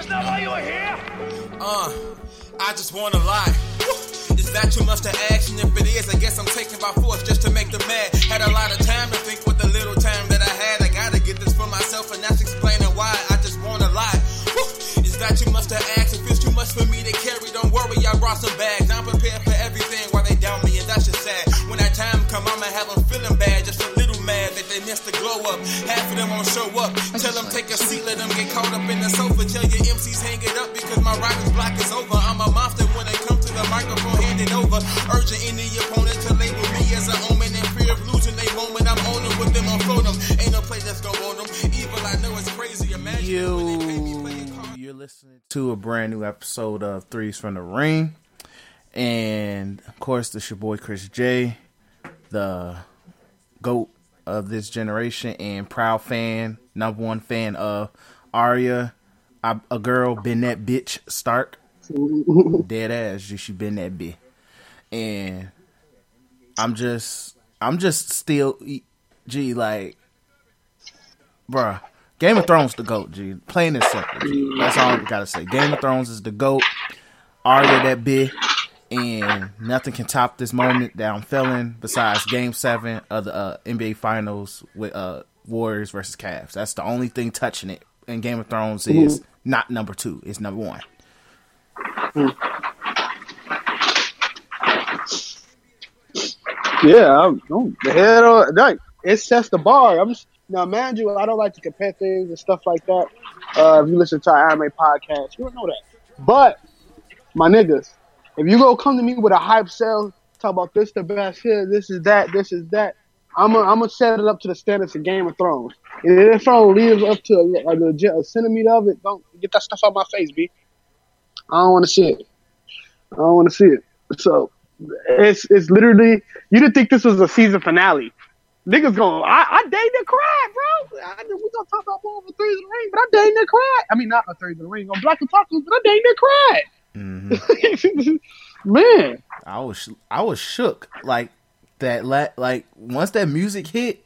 Is that why you're here? Uh, I just wanna lie. Is that too much to ask? And if it is, I guess I'm taking by force just to make them mad. Had a lot of time to think with the little time that I had. I gotta get this for myself, and that's explaining why I just wanna lie. Is that too much to ask? If it's too much for me to carry, don't worry, I brought some bags. I'm prepared for everything while they doubt me, and that's just sad. When that time come, I'ma have mad that they missed the glow up. Half of them won't show up. Tell them take a seat, let them get caught up in the sofa. Tell your MCs hang it up because my writer's block is over. I'm a monster when they come to the microphone, hand it over. Urging any opponent to label me as an omen in fear of losing their moment. I'm on them with them on phonem. Ain't no play that's gonna own them. Evil, I know it's crazy. Imagine when they pay me for your. You're listening to a brand new episode of Threes from the Ring. And of course, this your boy Chris J, the GOAT of this generation and proud fan, number one fan of Arya, a, a girl, been that bitch Stark. Dead ass, she she been that bitch. And I'm just, I'm just still, G, like, bruh. Game of Thrones the GOAT, G. Plain and simple, G. That's all I gotta say. Game of Thrones is the GOAT. Arya that bitch. And nothing can top this moment that I'm feeling besides Game Seven of the uh, NBA Finals with uh, Warriors versus Cavs. That's the only thing touching it. And Game of Thrones is not number two; it's number one. Yeah, I'm, I'm the head on. Like, it sets the bar. I'm now, mind you, I don't like to compare things and stuff like that. Uh, if you listen to our anime podcast, you don't know that. But my niggas, if you go come to me with a hype sell, talk about this the best here, this is that, this is that. I'm gonna set it up to the standards of Game of Thrones. And if I don't live up to a, a, legit- a centimeter of it, don't get that stuff out my face, b. I don't want to see it. I don't want to see it. So it's it's literally you didn't think this was a season finale. Niggas going, I, I the crack, bro. I, we gonna talk about more of a in the ring, but I dated the crack. I mean, not a threes in the ring on Black and Tacos, but I dated the crack. Mm-hmm. Man, I was I was shook like that. La- like once that music hit,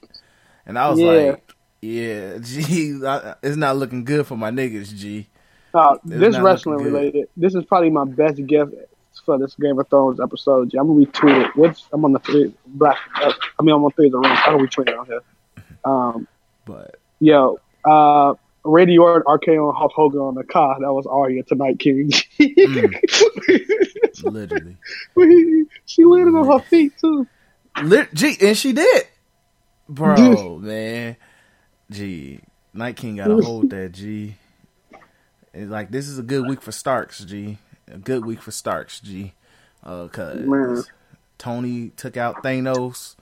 and I was Yeah. like, "Yeah, G, I, it's not looking good for my niggas." G. uh, this wrestling related. This is probably my best gift for this Game of Thrones episode. I'm gonna retweet it. What's I'm on the three black. Uh, I mean, I'm on three of the ring. I'm gonna retweet it on here. Um, But yo, uh, Randy Orton, RKO, and Hulk Hogan on the car. That was Arya tonight, King. literally, she landed on her feet too. Lit- G, and she did, bro, man. G, Night King gotta hold that. G, it's like this is a good week for Starks. G, a good week for Starks. G, uh, Man. cause Tony took out Thanos,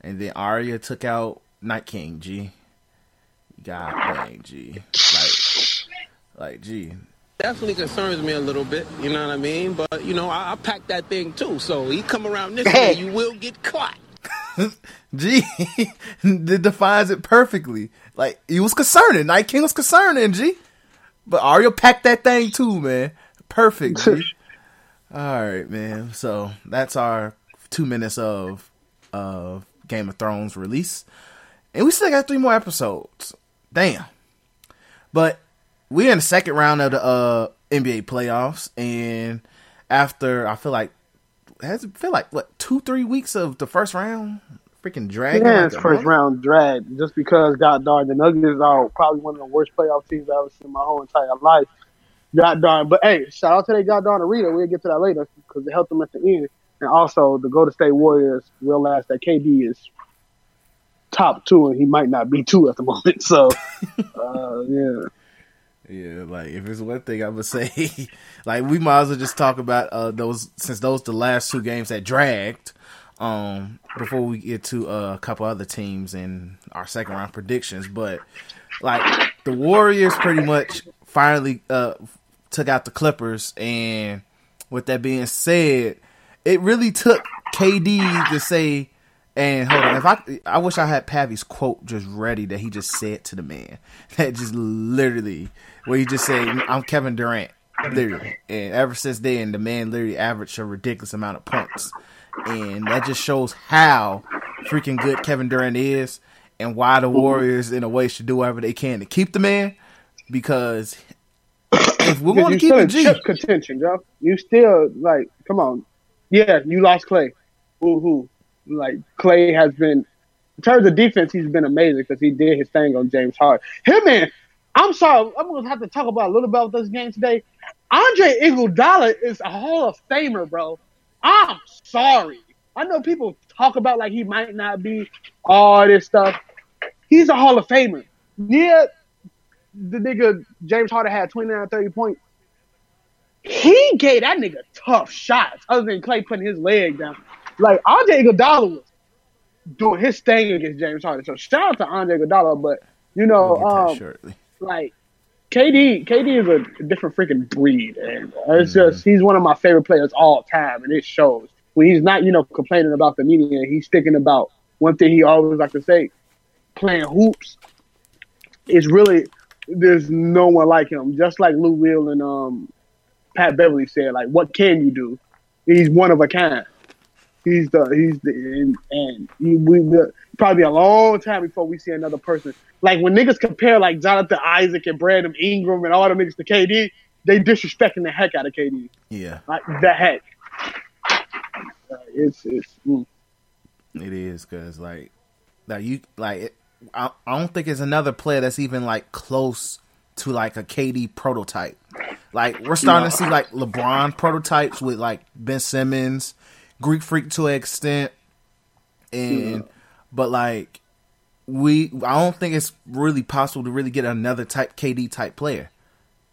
and then Arya took out Night King. G, God dang, G, like, like G. definitely concerns me a little bit. You know what I mean? But you know, I, I pack that thing too. So he come around this way, you will get caught. G it defines it perfectly. Like he was concerning. Night King was concerning, G. But Arya packed that thing too, man. Perfect, G. All right, man. So that's our two minutes of of Game of Thrones release, and we still got three more episodes. Damn. But we're in the second round of the uh, NBA playoffs, and after I feel like has it feel like what two three weeks of the first round freaking dragging Yeah, like it's first mother- round drag just because God darn the Nuggets are probably one of the worst playoff teams I've ever seen in my whole entire life. God darn, but hey, shout out to that God darn Arena. We'll get to that later because it helped them at the end, and also the Golden State Warriors realize that KD is top two and he might not be two at the moment. So, uh, yeah. Yeah, like if it's one thing I would say, like we might as well just talk about uh those since those the last two games that dragged. Um, before we get to uh, a couple other teams and our second round predictions, but like the Warriors pretty much finally uh took out the Clippers, and with that being said, it really took KD to say. And hold on, if I I wish I had Pavy's quote just ready that he just said to the man. That just literally where he just said, "I'm Kevin Durant." Literally, and ever since then, the man literally averaged a ridiculous amount of points, and that just shows how freaking good Kevin Durant is, and why the Warriors, in a way, should do whatever they can to keep the man, because if we're going to keep it G, chip contention, Joe. You still like, come on. Yeah, you lost Klay. Woo hoo. Like Klay has been, in terms of defense, he's been amazing because he did his thing on James Harden. Him man, I'm sorry, I'm gonna have to talk about a little bit about this game today. Andre Iguodala is a Hall of Famer, bro. I'm sorry. I know people talk about like he might not be all this stuff. He's a Hall of Famer. Yeah, the nigga James Harden had 29, 30 points. He gave that nigga tough shots, other than Klay putting his leg down. Like Andre Iguodala was doing his thing against James Harden. So shout out to Andre Iguodala, but you know, We'll get to that um, like KD, KD is a different freaking breed, and it's Mm-hmm. just he's one of my favorite players all time, and it shows when he's not, you know, complaining about the media. He's thinking about one thing he always like to say: playing hoops. It's really there's no one like him. Just like Lou Will and um, Pat Beverley said, like, what can you do? He's one of a kind. He's the he's the and, and he, we the, probably a long time before we see another person like when niggas compare like Jonathan Isaac and Brandon Ingram and all the niggas to KD, they disrespecting the heck out of KD. Yeah, Like the heck. It's it's mm. it is because like, like you like, it, I, I don't think it's another player that's even like close to like a KD prototype. Like we're starting to see like LeBron prototypes with like Ben Simmons, Greek Freak to an extent, and but like we, I don't think it's really possible to really get another type KD type player.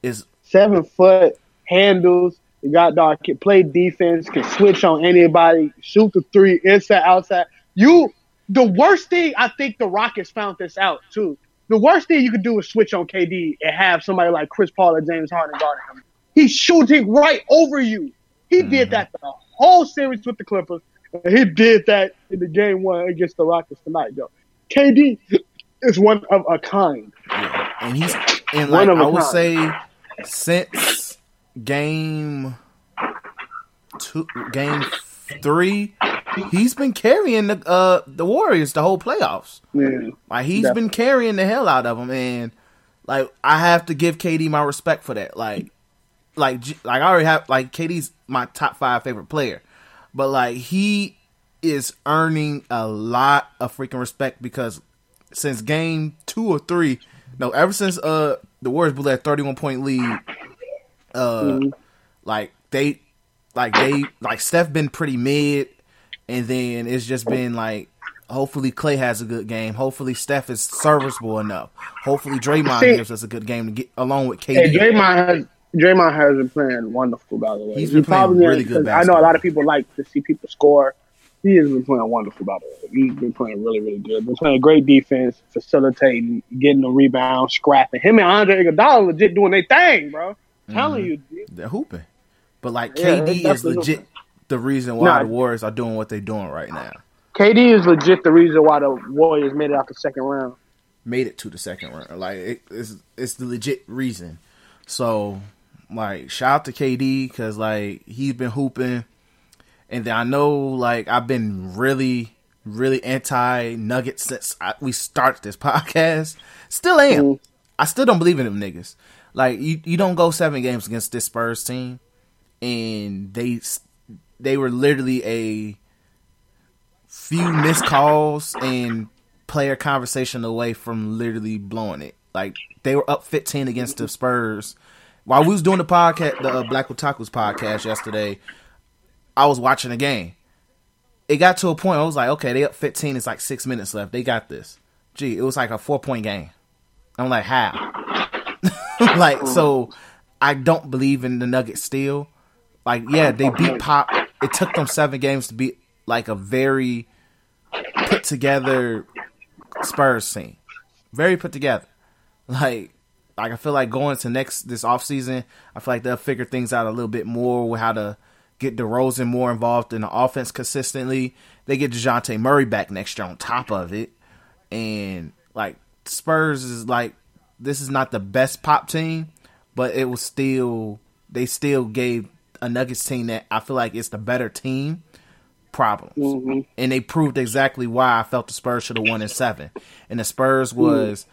Is seven foot handles. You got dog can play defense, can switch on anybody, shoot the three inside outside. You the worst thing I think the Rockets found this out too. The worst thing you could do is switch on KD and have somebody like Chris Paul or James Harden guarding him. He's shooting right over you. He did that the whole series with the Clippers. He did that in the game one against the Rockets tonight, yo. KD is one of a kind. Yeah, and he's and One like of a I would kind. say since game two, game three, he's been carrying the uh the Warriors the whole playoffs. Yeah. Like he's been carrying the hell out of them, and like I have to give KD my respect for that. Like, like, like I already have like KD's my top five favorite player, but like he is earning a lot of freaking respect because since game two or three, no, ever since uh the Warriors blew that thirty one point lead, uh, like they, like they, like Steph been pretty mid, and then it's just been like. Hopefully Klay has a good game. Hopefully Steph is serviceable enough. Hopefully Draymond See- gives us a good game to get along with Hey, KD. Draymond has Draymond has been playing wonderful, by the way. He's He been playing probably- really good I know a lot of people like to see people score. He has been playing wonderful, by the way. He's been playing really, really good. Been playing great defense, facilitating, getting the rebound, scrapping. Him and Andre Iguodala legit doing their thing, bro. Telling mm-hmm. you, G. They're hooping, but like Yeah, KD is legit the reason why Nah. the Warriors are doing what they're doing right now. KD is legit the reason why the Warriors made it out the second round. Made it to the second round. Like it, it's it's the legit reason. So like shout out to KD because like he's been hooping, and then I know like I've been really really anti Nuggets since I, we started this podcast. Still am. Mhm. I still don't believe in them niggas. Like you, you don't go seven games against this Spurs team, and they they were literally a few missed calls and player conversation away from literally blowing it. Like they were up 15 against the Spurs. While we was doing the podcast, the uh, Black Otaku's podcast yesterday, I was watching the game. It got to a point I was like, okay, they up 15. It's like six minutes left. They got this. Gee, it was like a four point game. I'm like, how? like, so I don't believe in the Nuggets still. Like, yeah, they beat Pop. It took them seven games to beat like a very put together Spurs team. Very put together. Like, like I feel like going to next this offseason, I feel like they'll figure things out a little bit more with how to get DeRozan more involved in the offense consistently. They get Dejounte Murray back next year on top of it. And like Spurs is like this is not the best pop team, but it was still they still gave a Nuggets team that I feel like it's the better team problems. Mm-hmm. And they proved exactly why I felt the Spurs should have won in seven. And the Spurs mm-hmm. was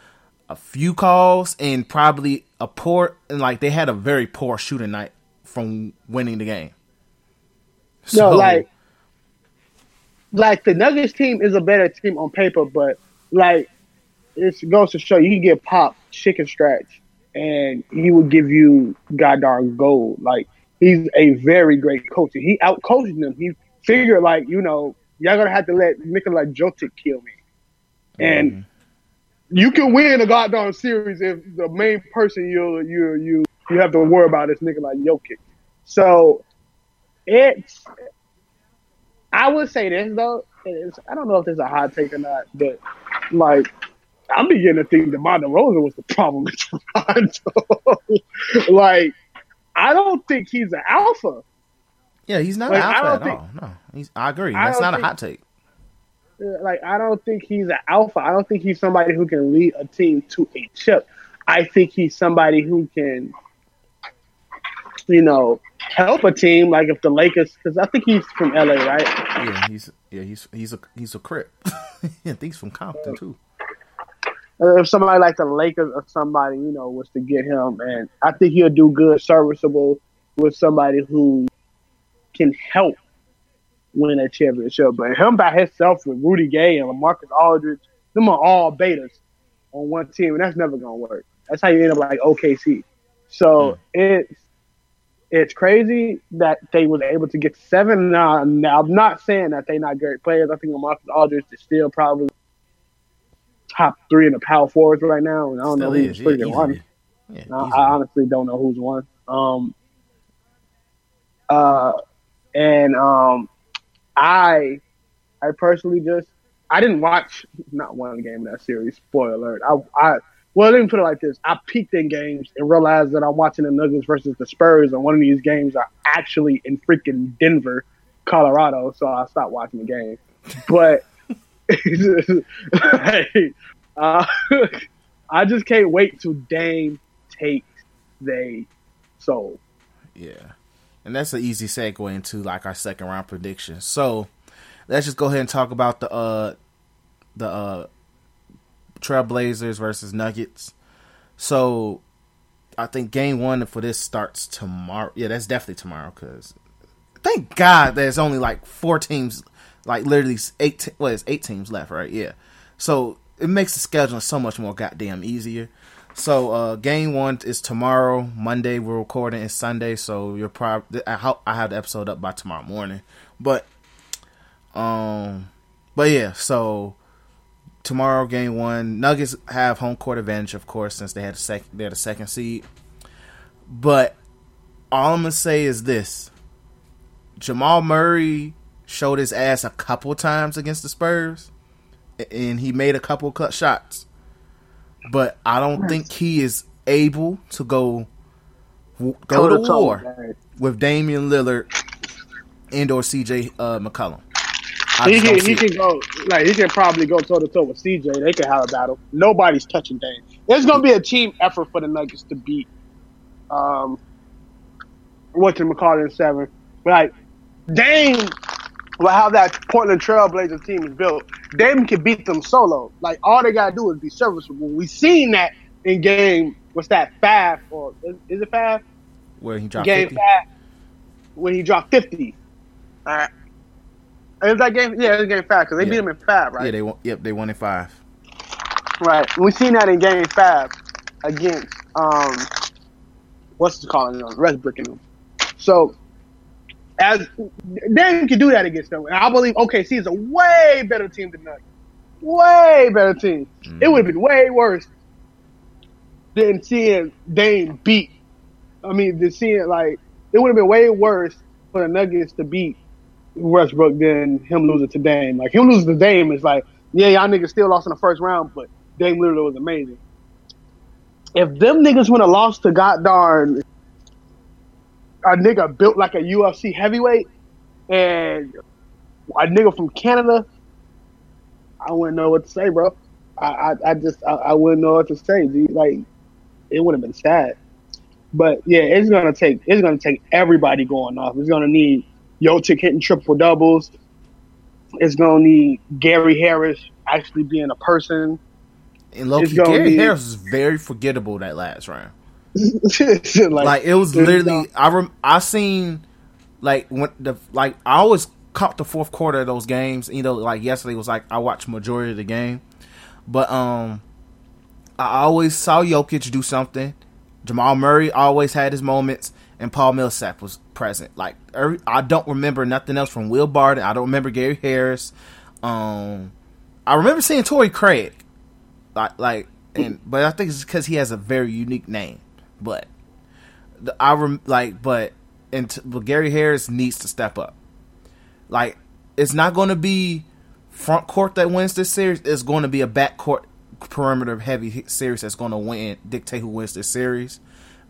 a few calls and probably a poor and like they had a very poor shooting night from winning the game. No, like, like the Nuggets team is a better team on paper, but like it goes to show you can get Pop chicken scratch, and he will give you goddamn gold. Like he's a very great coach. He out coaching them. He figured like you know y'all gonna have to let Nikola Jokic kill me, and. Mhm. You can win a goddamn series if the main person you you you you have to worry about is Nikola Jokic. So it's I would say this though. It's, I don't know if this is a hot take or not, but like I'm beginning to think DeMar DeRozan was the problem in Toronto. like I don't think he's an alpha. yeah, he's not like, an I alpha don't at think- all. No, he's. I agree. That's don't not think- a hot take. Like I don't think he's an alpha. I don't think he's somebody who can lead a team to a chip. I think he's somebody who can, you know, help a team. Like if the Lakers, because I think he's from LA, right? Yeah, he's yeah he's he's a he's a crip. yeah, I think he's from Compton too. Uh, if somebody like the Lakers or somebody, you know, was to get him, and I think he'll do good, serviceable with somebody who can help win a championship. But him by himself with Rudy Gay and LaMarcus Aldridge, them are all betas on one team, and that's never gonna work. That's how you end up like OKC. So it's it's crazy that they was able to get seven. Now, now I'm not saying that they're not great players. I think LaMarcus Aldridge is still probably top three in the power forwards right now, and I don't Still know who's is, yeah, freaking one. Yeah, easily. I honestly don't know who's one. Um, uh, and um, I, I personally just I didn't watch not one game in that series. Spoiler alert. I, I well, let me put it like this: I peeked in games and realized that I'm watching the Nuggets versus the Spurs, and one of these games are actually in freaking Denver, Colorado. So I stopped watching the game. But uh, I just can't wait till Dame takes they soul. Yeah. And that's an easy segue into like our second round prediction. So let's just go ahead and talk about the uh the uh Trailblazers versus Nuggets. So I think game one for this starts tomorrow. Yeah, that's definitely tomorrow because thank God there's only like four teams, like literally eight. Te- well, it's eight teams left, right? Yeah. So it makes the scheduling so much more goddamn easier. So uh game one is tomorrow. Monday we're recording. It's Sunday, so you're probably I hope I have the episode up by tomorrow morning. But um, but yeah. So tomorrow game one, Nuggets have home court advantage, of course, since they had the second they're the second seed. But all I'm gonna say is this: Jamal Murray showed his ass a couple times against the Spurs, and he made a couple cut shots. But I don't think he is able to go go to war with Damian Lillard and or CJ uh, McCollum. I He can, he it. can go like he can probably go toe to toe with CJ. They can have a battle. Nobody's touching Dame. It's gonna be a team effort for the Nuggets to beat um what's McCall in seven. Like Dame will how that Portland Trailblazers team is built. Dame can beat them solo. Like all they gotta do is be serviceable. We seen that in game what's that five or is, is it five? where he dropped game 50. five when he dropped fifty. All right. Is that game? Yeah, it was game five because they Yeah. beat him in five, right? Yeah, they won. Yep, they won in five. Right. We seen that in game five against um what's it calling them? Westbrook and them. So as Dame can do that against them. And I believe OKC is a way better team than Nuggets. Way better team. It would have been way worse than seeing Dame beat. I mean, than seeing like it would have been way worse for the Nuggets to beat Westbrook than him losing to Dame. Like him losing to Dame is like, yeah, y'all niggas still lost in the first round, but Dame literally was amazing. If them niggas would have lost to God darn a nigga built like a UFC heavyweight and a nigga from Canada, I wouldn't know what to say, bro. I I, I just I, I wouldn't know what to say. G. Like it would have been sad. But yeah, it's gonna take it's gonna take everybody going off. It's gonna need Jokic hitting triple doubles. It's gonna need Gary Harris actually being a person. And lowkey, Gary Harris is very forgettable that last round. like, like it was literally I rem, I seen like when the like I always caught the fourth quarter of those games. You know, like yesterday was like I watched majority of the game, but um, I always saw Jokic do something. Jamal Murray always had his moments, and Paul Millsap was present. Like every, I don't remember nothing else from Will Barton. I don't remember Gary Harris. Um, I remember seeing Torrey Craig, like like, and but I think it's because he has a very unique name. But the, I rem, like, but and t- but Gary Harris needs to step up. Like, it's not going to be front court that wins this series. It's going to be a back court perimeter heavy series that's going to win dictate who wins this series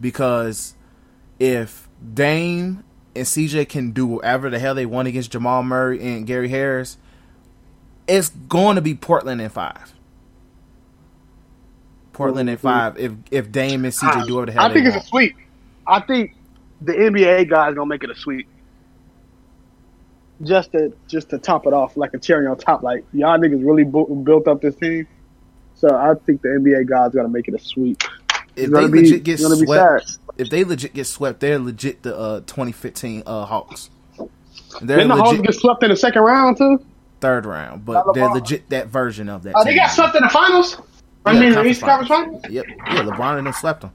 because if Dame and CJ can do whatever the hell they want against Jamal Murray and Gary Harris, it's going to be Portland in five. Portland in five. If if Dame and CJ do whatever the hell I think they it's a sweep. I think the NBA guys gonna make it a sweep. Just to just to top it off like a cherry on top. Like y'all niggas really bu- built up this team. So I think the NBA guys gotta make it a sweep. if they be, legit get it's gonna be swept, if they legit get swept, they're legit the uh, 2015 uh, Hawks. They're Didn't the Hawks get swept in the second round too? third round, but they're legit that version of that. Oh, they got swept in the finals. I Yeah, mean, the conference East Conference Finals. Yep, yeah, LeBron and them swept them.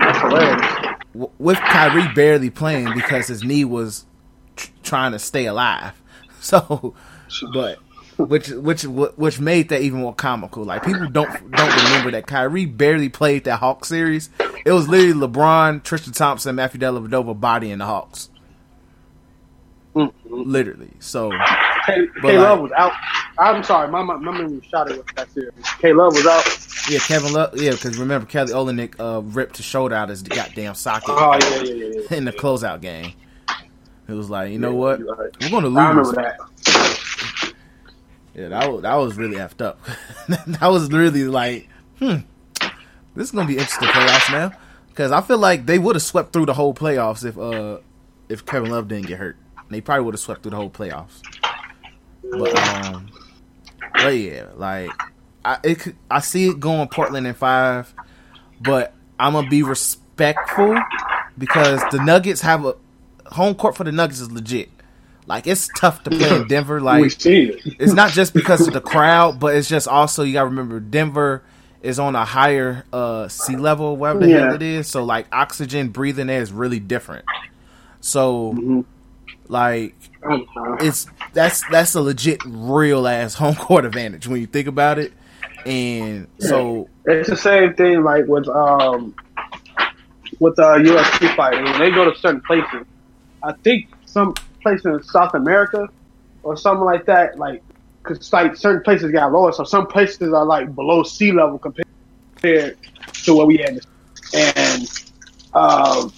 That's hilarious. With Kyrie barely playing because his knee was tr- trying to stay alive. So, but which which which made that even more comical. Like people don't don't remember that Kyrie barely played that Hawks series. It was literally LeBron, Tristan Thompson, Matthew Dellavedova bodying the Hawks. Mm-hmm. Literally. So K, Love like- was out. I'm sorry, my my, my memory was shot with that series. K Love was out. yeah, Kevin Love. Yeah, because remember Kelly Olynyk uh, ripped his shoulder out his goddamn socket Oh yeah, yeah, yeah. yeah. in the closeout game. It was like, you know what? right. We're gonna lose. I remember that. Yeah, that was that was really effed up. that was really like, hmm, this is gonna be interesting playoffs now because I feel like they would have swept through the whole playoffs if uh if Kevin Love didn't get hurt. They probably would have swept through the whole playoffs. But um, but yeah, like I it could, I see it going Portland in five, but I'm gonna be respectful because the Nuggets have a home court for the Nuggets is legit. Like it's tough to play in Denver. Like it. it's not just because of the crowd, but it's just also you gotta remember Denver is on a higher uh sea level, whatever the Yeah. hell it is. So like oxygen breathing there is really different. So Mm-hmm. like. It's that's that's a legit real ass home court advantage when you think about it. And so It's the same thing like with um with uh UFC fighters when they go to certain places. I think some places in South America or something like that, like because like certain places got lower, so some places are like below sea level compared to what we had, and um,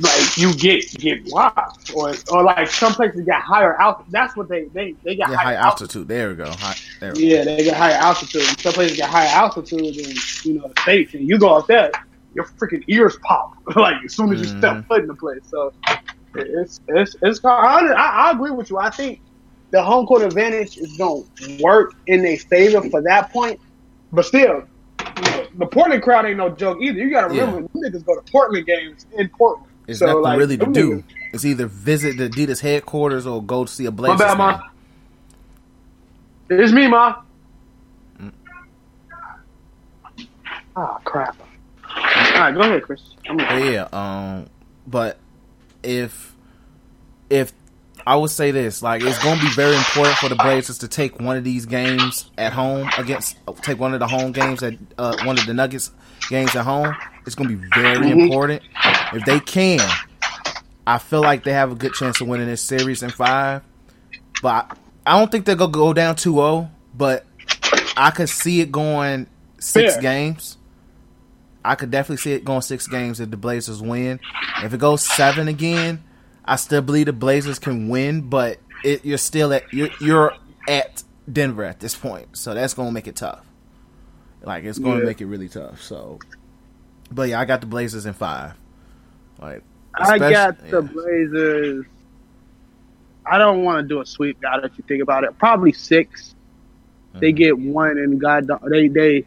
like you get get locked, or or like some places get higher altitude. That's what they they they got yeah, higher high altitude. There we go. High, there we go. yeah, they get higher altitude. Some places get higher altitude than you know the states, and you go up there, your freaking ears pop like as soon as you Mm-hmm. step foot in the place. So it's it's it's. I, I, agree with you. I think the home court advantage is going to work in their favor for that point, but still. you know, The Portland crowd ain't no joke either. You gotta remember, them niggas go to Portland games in Portland. It's so, nothing like, really to do. It's either visit the Adidas headquarters or go see a My Blazers bad, game. ma. It's me, ma. Mm. Ah, crap. All right, go ahead, Chris. Yeah, um, but if if I would say this, like it's going to be very important for the Blazers to take one of these games at home against, take one of the home games at uh, one of the Nuggets games at home. It's going to be very important. If they can, I feel like they have a good chance of winning this series in five. But I don't think they're gonna go down 2-0, But I could see it going six games. I could definitely see it going six games if the Blazers win. If it goes seven again, I still believe the Blazers can win, but it, you're still at you're, you're at Denver at this point, so that's gonna make it tough. Like it's gonna Yeah. make it really tough. So, but yeah, I got the Blazers in five. Like I got the yeah. Blazers. I don't want to do a sweep now that you think about it. Probably 6 They Mhm. get one, and God, they they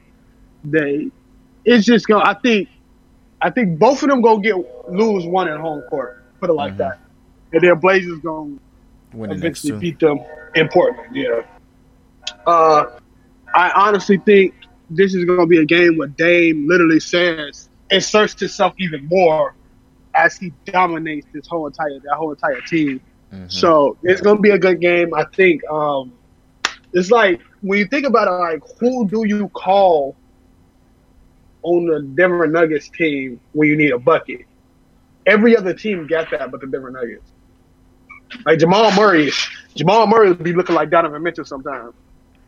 they. It's just going. to I think I think both of them go get lose one at home court. Put it like Mhm. that, and then Blazers gonna Win eventually beat them in Portland. Yeah. Uh, I honestly think this is going to be a game where Dame literally says inserts himself even more as he dominates this whole entire that whole entire team. Mhm. So it's going to be a good game. I think. Um, it's like when you think about it, like who do you call on the Denver Nuggets team when you need a bucket? Every other team got that, but the Denver Nuggets. Like Jamal Murray, Jamal Murray would be looking like Donovan Mitchell sometimes.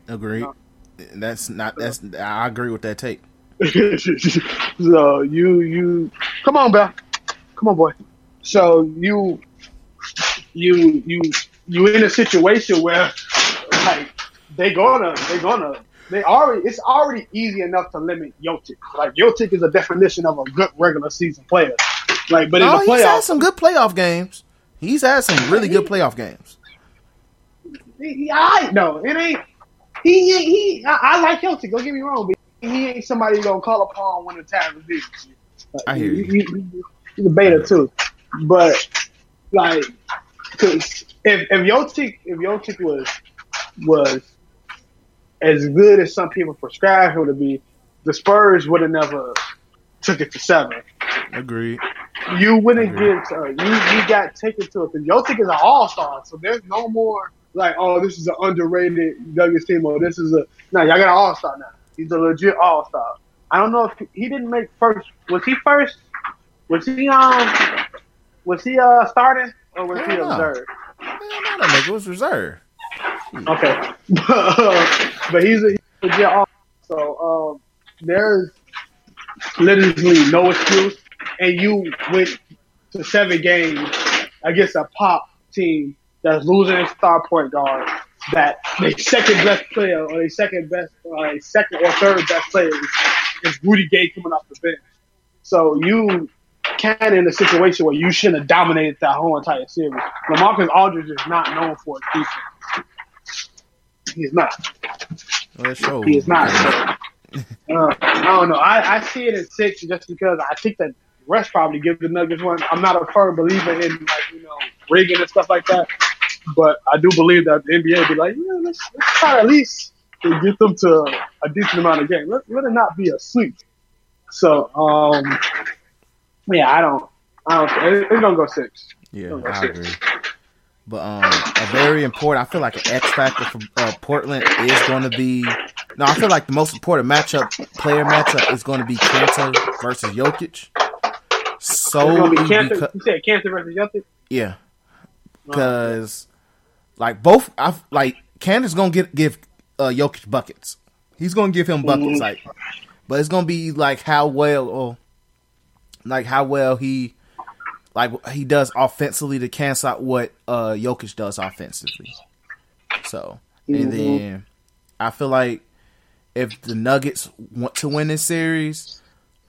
Agreed. That's not. That's. I agree with that take. so you you come on, Bell, come on, boy. So you you you you in a situation where like they gonna they gonna they already it's already easy enough to limit Jokic. Like Jokic is a definition of a good regular season player. Like, but in Oh, the he's had playoffs, some good playoff games. He's had some really good playoff games. he, he- I no, it ain't. He he. he I, I like Jokic. Don't get me wrong, but he ain't somebody you gonna call upon when the time is needed. I hear you. He- he- a beta too, but like, cause if if Jokic if Jokic was was as good as some people prescribe him to be, the Spurs would have never took it to seven. Agreed. You wouldn't Agree. get uh, you you got taken to it. Because Jokic is an all star, so there's no more like oh this is an underrated Nuggets team or this is a no y'all got an all star now. He's a legit all star. I don't know if he, he didn't make first. Was he first? Was he um? Was he uh starting or was he I don't know. observed? Man, no, that nigga was reserved. Okay, but he's a, he's a. So um, there's literally no excuse, and you went to seven games against a pop team that's losing its star point guard. That the second best player or the second best, uh, second or third best player is, is Rudy Gay coming off the bench. So you can in a situation where you shouldn't have dominated that whole entire series. LaMarcus Aldridge is not known for his defense. He's not. Well, shows. He is not. Uh, I don't know. I, I see it at six just because I think that rest probably give the Nuggets one. I'm not a firm believer in like you know rigging and stuff like that, but I do believe that the NBA be like, yeah, let's, let's try at least to get them to a decent amount of games. Let, let it not be a sweep. So, um, yeah, I don't. I don't. It's gonna go six. Yeah, Oh, I shit. agree. But um, a very important. I feel like an X factor for uh, Portland is going to be. No, I feel like the most important matchup, player matchup, is going to be Kanter versus Jokic. So be Cancer. beca- You said Cancer versus Jokic. yeah, because like both, I like Kanter's going to get give uh, Jokic buckets. He's going to give him buckets, Mhm. like, but it's going to be like how well, or like how well he like he does offensively to cancel out what uh Jokic does offensively. So and Mhm. then I feel like if the Nuggets want to win this series,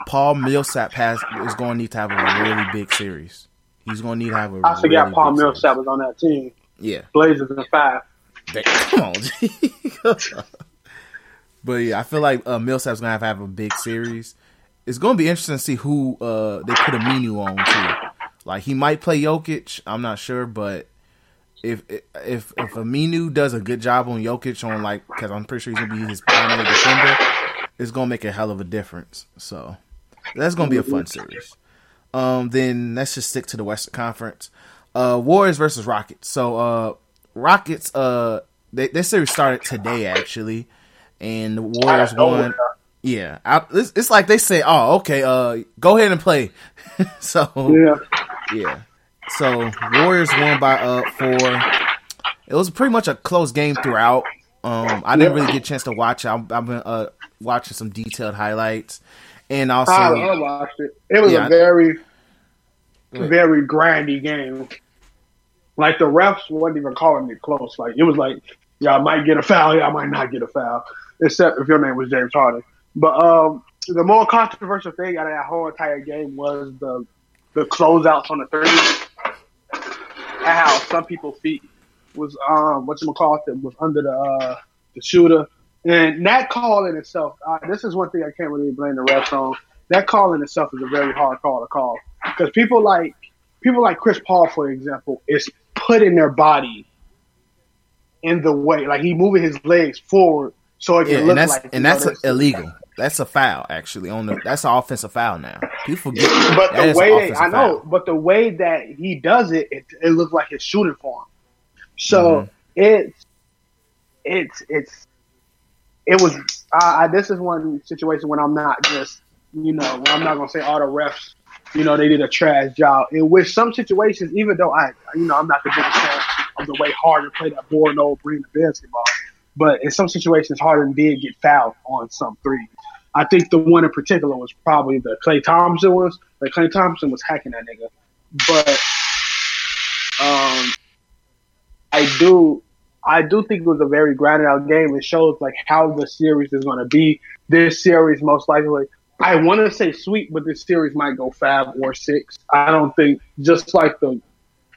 Paul Millsap has is going to need to have a really big series. He's going to need to have a. I forgot really Paul big Millsap series. was on that team. Yeah, Blazers in five. Come on. But yeah, I feel like uh, Millsap's gonna have to have a big series. It's gonna be interesting to see who uh, they put Aminu on too. Like he might play Jokic, I'm not sure, but if if if Aminu does a good job on Jokic on like, because I'm pretty sure he's gonna be his primary defender, it's gonna make a hell of a difference. So that's gonna be a fun series. Um, then let's just stick to the Western Conference. Uh, Warriors versus Rockets. So uh, Rockets, uh, they, their series started today actually, and the Warriors won. Yeah, I, it's, it's like they say, "Oh, okay, uh, go ahead and play." so Yeah. yeah, so Warriors won by uh four. It was pretty much a close game throughout. Um, I didn't really get a chance to watch. it. I've, been uh watching some detailed highlights, and also I, I watched it. It was Yeah. a very, very grindy game. Like the refs wasn't even calling it close. Like it was like y'all might get a foul, y'all might not get a foul, except if your name was James Harden. But um, the more controversial thing out of that whole entire game was the the closeouts on the three, and how some people's feet was um what you call it was under the uh, the shooter, and that call in itself. Uh, this is one thing I can't really blame the refs on. that call in itself is a very hard call to call because people like people like Chris Paul, for example, is putting their body in the way, like he moving his legs forward so it can Yeah, look and that's like and that's illegal. That's a foul, actually. On the that's an offensive foul now. People forget, But that the way an I know, foul. but the way that he does it, it, it looks like it's shooting for him. So Mm-hmm. it's it's it's it was. I, I, this is one situation when I'm not just you know when I'm not gonna say all the refs. You know they did a trash job. In which some situations, even though I you know I'm not the biggest fan of the way Harden played that Borno bring the basketball, but in some situations Harden did get fouled on some threes. I think the one in particular was probably the Klay Thompson was. Like Klay Thompson was hacking that nigga, but um, I do, I do think it was a very grinded out game. It shows like how the series is going to be. This series most likely, I want to say sweet, but this series might go five or six. I don't think just like the,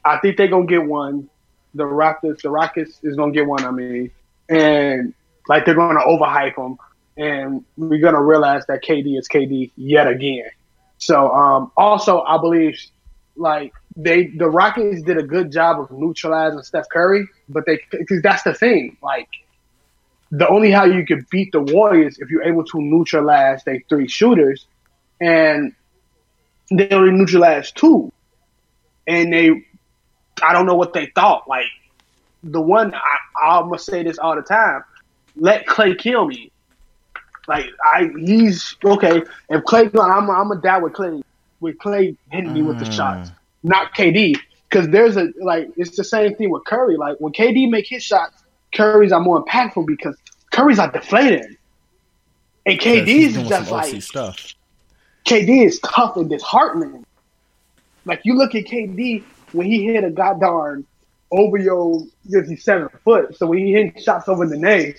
I think they're gonna get one. The Rockets, the Rockets is gonna get one. I mean, and like they're gonna overhype them, and we're gonna realize that KD is KD yet again. So um, also, I believe like they the Rockets did a good job of neutralizing Steph Curry, but they because that's the thing. Like the only how you could beat the Warriors if you're able to neutralize their three shooters, and they only neutralized two, and they I don't know what they thought. Like the one I, I'm gonna say this all the time. Let Klay kill me. Like I, he's okay. If Klay, I'm, I'm gonna die with Klay. With Klay hitting me with the shots, not KD. Because there's a like, it's the same thing with Curry. Like when KD make his shots, Curry's are more impactful because Curry's are deflating, and KD's is just like stuff. KD is tough and disheartening. Like you look at KD when he hit a goddamn over your because he's seven foot. So when he hit shots over the net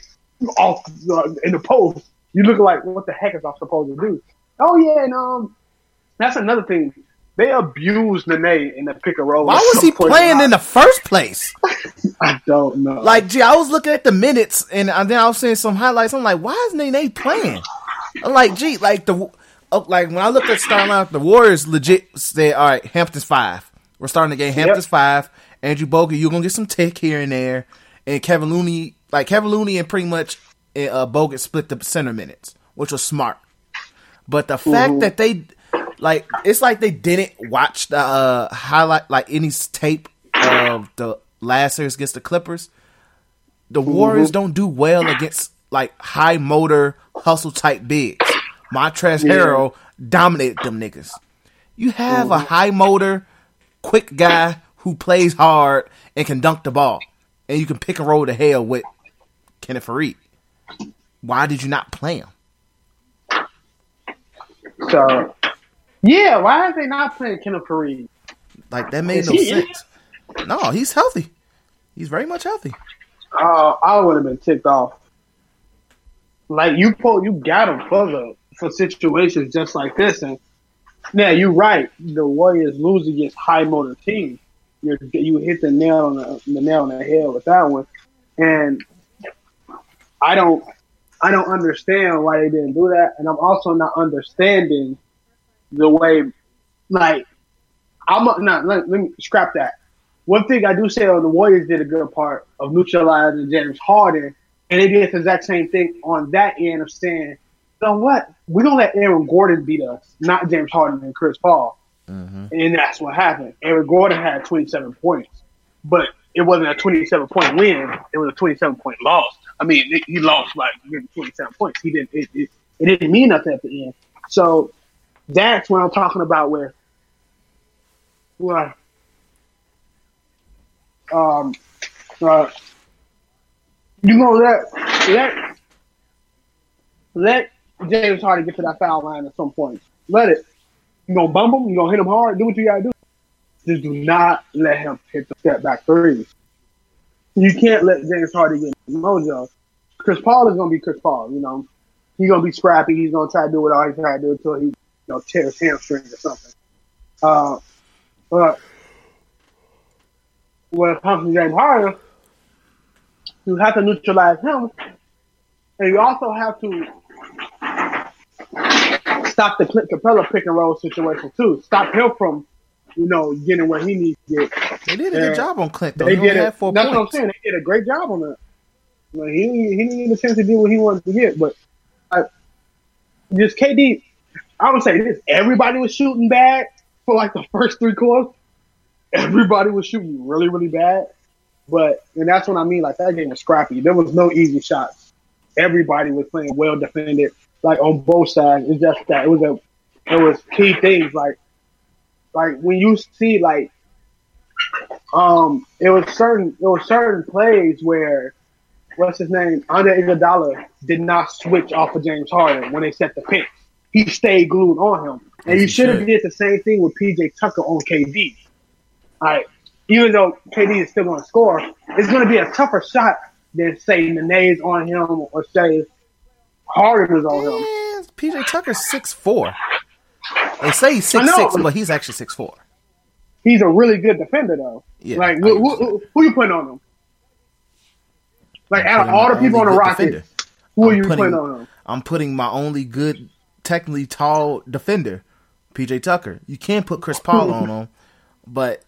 off uh, in the post, you look like what the heck is I supposed to do? Oh yeah, and um, that's another thing. They abused Nene in the pick and roll. Why was he playing in the first place? I don't know. Like, gee, I was looking at the minutes, and then I was seeing some highlights. I'm like, why is Nene playing? I'm like, gee, like the oh, like when I looked at starting out, the Warriors legit said, all right, Hampton's five. We're starting the game. Hampton's five. Andrew Bogut, you're gonna get some tick here and there, and Kevin Looney, like Kevin Looney, and pretty much uh, Bogut split the center minutes, which was smart. But the fact that they like it's like they didn't watch the uh, highlight like any tape of the last series against the Clippers. The Warriors don't do well against like high motor hustle type bigs. Montrezl Harrell dominated them niggas. You have a high motor, quick guy who plays hard and can dunk the ball, and you can pick and roll to hell with Kenneth Faried. Why did you not play him? so. Yeah, why are they not playing Kenneth Faried? Like that made Is no he- sense. No, he's healthy. He's very much healthy. Uh, I would have been ticked off. Like you pull, you got him for the for situations just like this, and yeah, you're right. The Warriors lose against high motor teams. You you hit the nail on the, the nail on the head with that one, and I don't I don't understand why they didn't do that, and I'm also not understanding the way like I'm not let, let me scrap that. One thing I do say on the Warriors did a good part of neutralizing James Harden, and they did the exact same thing on that end of saying, you know what, we're gonna let Aaron Gordon beat us, not James Harden and Chris Paul. Mm-hmm. And that's what happened. Aaron Gordon had 27 points, but it wasn't a 27 point win. It was a 27 point loss. I mean, it, he lost like 27 points. He didn't. It, it, it didn't mean nothing at the end. So that's what I'm talking about. Where, where, um, uh, you gonna let let let James Harden get to that foul line at some point. Let it. You gonna bump him? You gonna hit him hard? Do what you gotta do. Just do not let him hit the step back threes. You can't let James Harden get mojo. Chris Paul is gonna be Chris Paul. You know, he's gonna be scrappy. He's gonna try to do what all he's trying to do until he, you know, tears hamstrings or something. Uh, but when it comes to James Harden, you have to neutralize him, and you also have to stop the Clint Capela pick and roll situation too. Stop him from, you know, getting where he needs to get. They did a good job on Clint. Though. They did it. four That's what I'm saying. They did a great job on that. Like, he he didn't get a chance to do what he wanted to get, but I, just KD. I would say this: everybody was shooting bad for like the first three quarters. Everybody was shooting really, really bad, but and that's what I mean. Like that game was scrappy. There was no easy shots. Everybody was playing well defended, like on both sides. It's just that it was a, it was key things like, like when you see like um, it was certain it was certain plays where what's his name Andre Iguodala did not switch off of James Harden when they set the pick. He stayed glued on him, and you should have did the same thing with PJ Tucker on KD. All right, even though KD is still going to score, it's going to be a tougher shot than say Nene's on him or say Harden is on him. PJ Tucker's six four. They say he's six six, but- he's actually six four. He's a really good defender though. Yeah, like who, who, who you putting on him? Like I'm out of all the people on the Rockets, who are I'm you putting- putting on him? I'm putting my only good, technically tall defender, PJ Tucker. You can put Chris Paul on him, but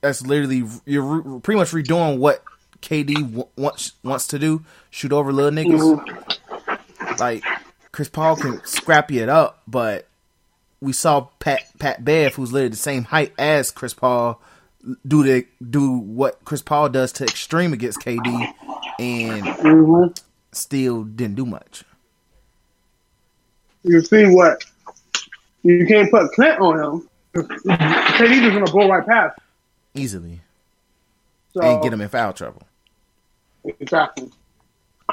that's literally you're re- pretty much redoing what KD w- wants wants to do: shoot over little niggas. Mm-hmm. Like Chris Paul can scrap you it up, but we saw Pat Pat Bev, who's literally the same height as Chris Paul, do the do what Chris Paul does to extreme against KD, and hmm still didn't do much. You see what? You can't put Clint on him. KD just gonna blow right past. Easily. So and get him in foul trouble. exactly.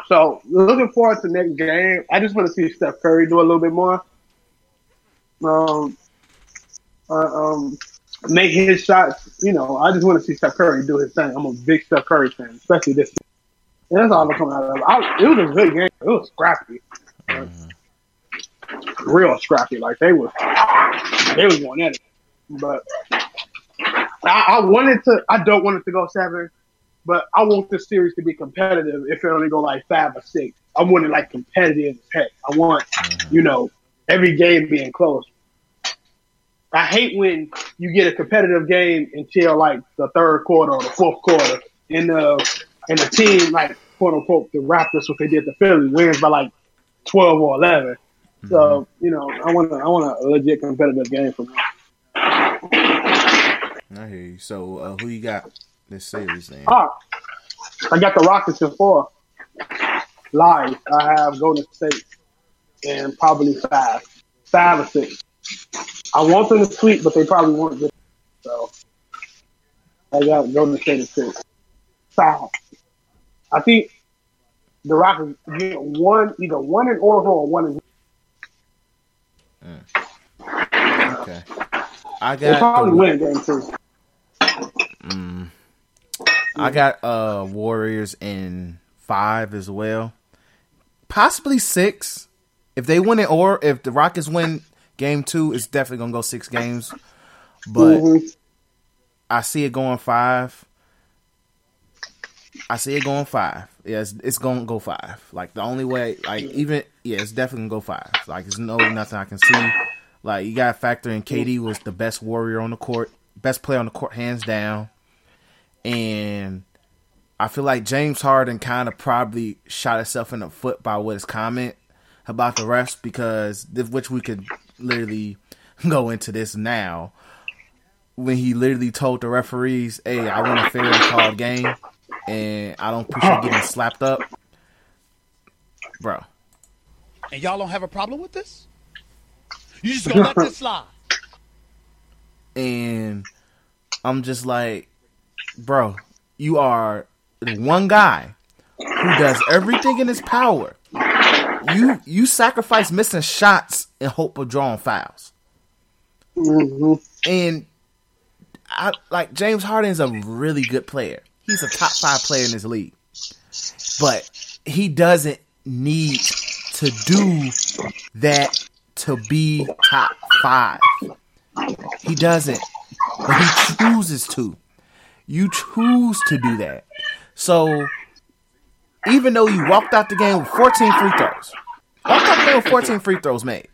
So looking forward to next game. I just want to see Steph Curry do a little bit more. Um, uh, um, make his shots. You know, I just want to see Steph Curry do his thing. I'm a big Steph Curry fan, especially this. And that's all I'm coming out of. it. I, it was a good game. It was scrappy, real scrappy. Like they was, they was going at it. But I, I wanted to. I don't want it to go seven. But I want this series to be competitive if it only go like five or six. I want it like competitive as heck. I want, you know, every game being close. I hate when you get a competitive game until like the third quarter or the fourth quarter, and the and the team like quote unquote the Raptors, what they did to Philly, wins by like twelve or 11 So you know, I want I want a legit competitive game from. I hear you. So uh, who you got this series then? Ah, I got the Rockets in four. Live, I have Golden State and probably five, five or six. I want them to sweep, but they probably won't get. So I got Golden State at six. Five. I think the Rockets get one, either one in Oracle or one in. Okay. I They probably got win game two. I got uh Warriors in five as well. Possibly six. If they win it or if the Rockets win game two, it's definitely gonna go six games. But Mhm. I see it going five. I see it going five. Yes, it's gonna go five. Like the only way, like even yeah, it's definitely gonna go five. Like there's no nothing I can see. Like you gotta factor in KD was the best warrior on the court, best player on the court, hands down. And I feel like James Harden kind of probably shot himself in the foot by what his comment about the refs because which we could literally go into this now when he literally told the referees, "Hey, I want a fair called game, and I don't appreciate getting slapped up, bro." And y'all don't have a problem with this? You just gonna let this slide? And I'm just like, bro, you are the one guy who does everything in his power. You you sacrifice missing shots in hope of drawing fouls. Mhm. And I like James Harden is a really good player. He's a top five player in this league. But he doesn't need to do that to be top five. He doesn't. But he chooses to. You choose to do that. So even though you walked out the game with 14 free throws, walked out the game with 14 free throws made.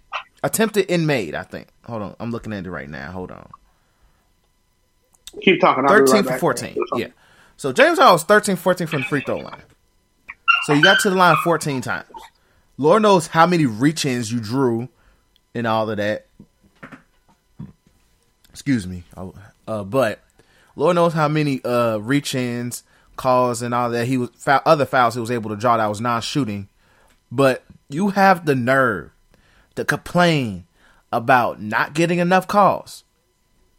Attempted and made. I think. Hold on, I'm looking at it right now. Hold on. Keep talking. I'll 13 right for 14. Yeah. So James Harden was 13 14 from the free throw line. So you got to the line 14 times. Lord knows how many reach ins you drew and all of that. Excuse me. Uh, but Lord knows how many uh, reach ins, calls, and all that. He was other fouls he was able to draw that was non shooting. But you have the nerve to complain about not getting enough calls.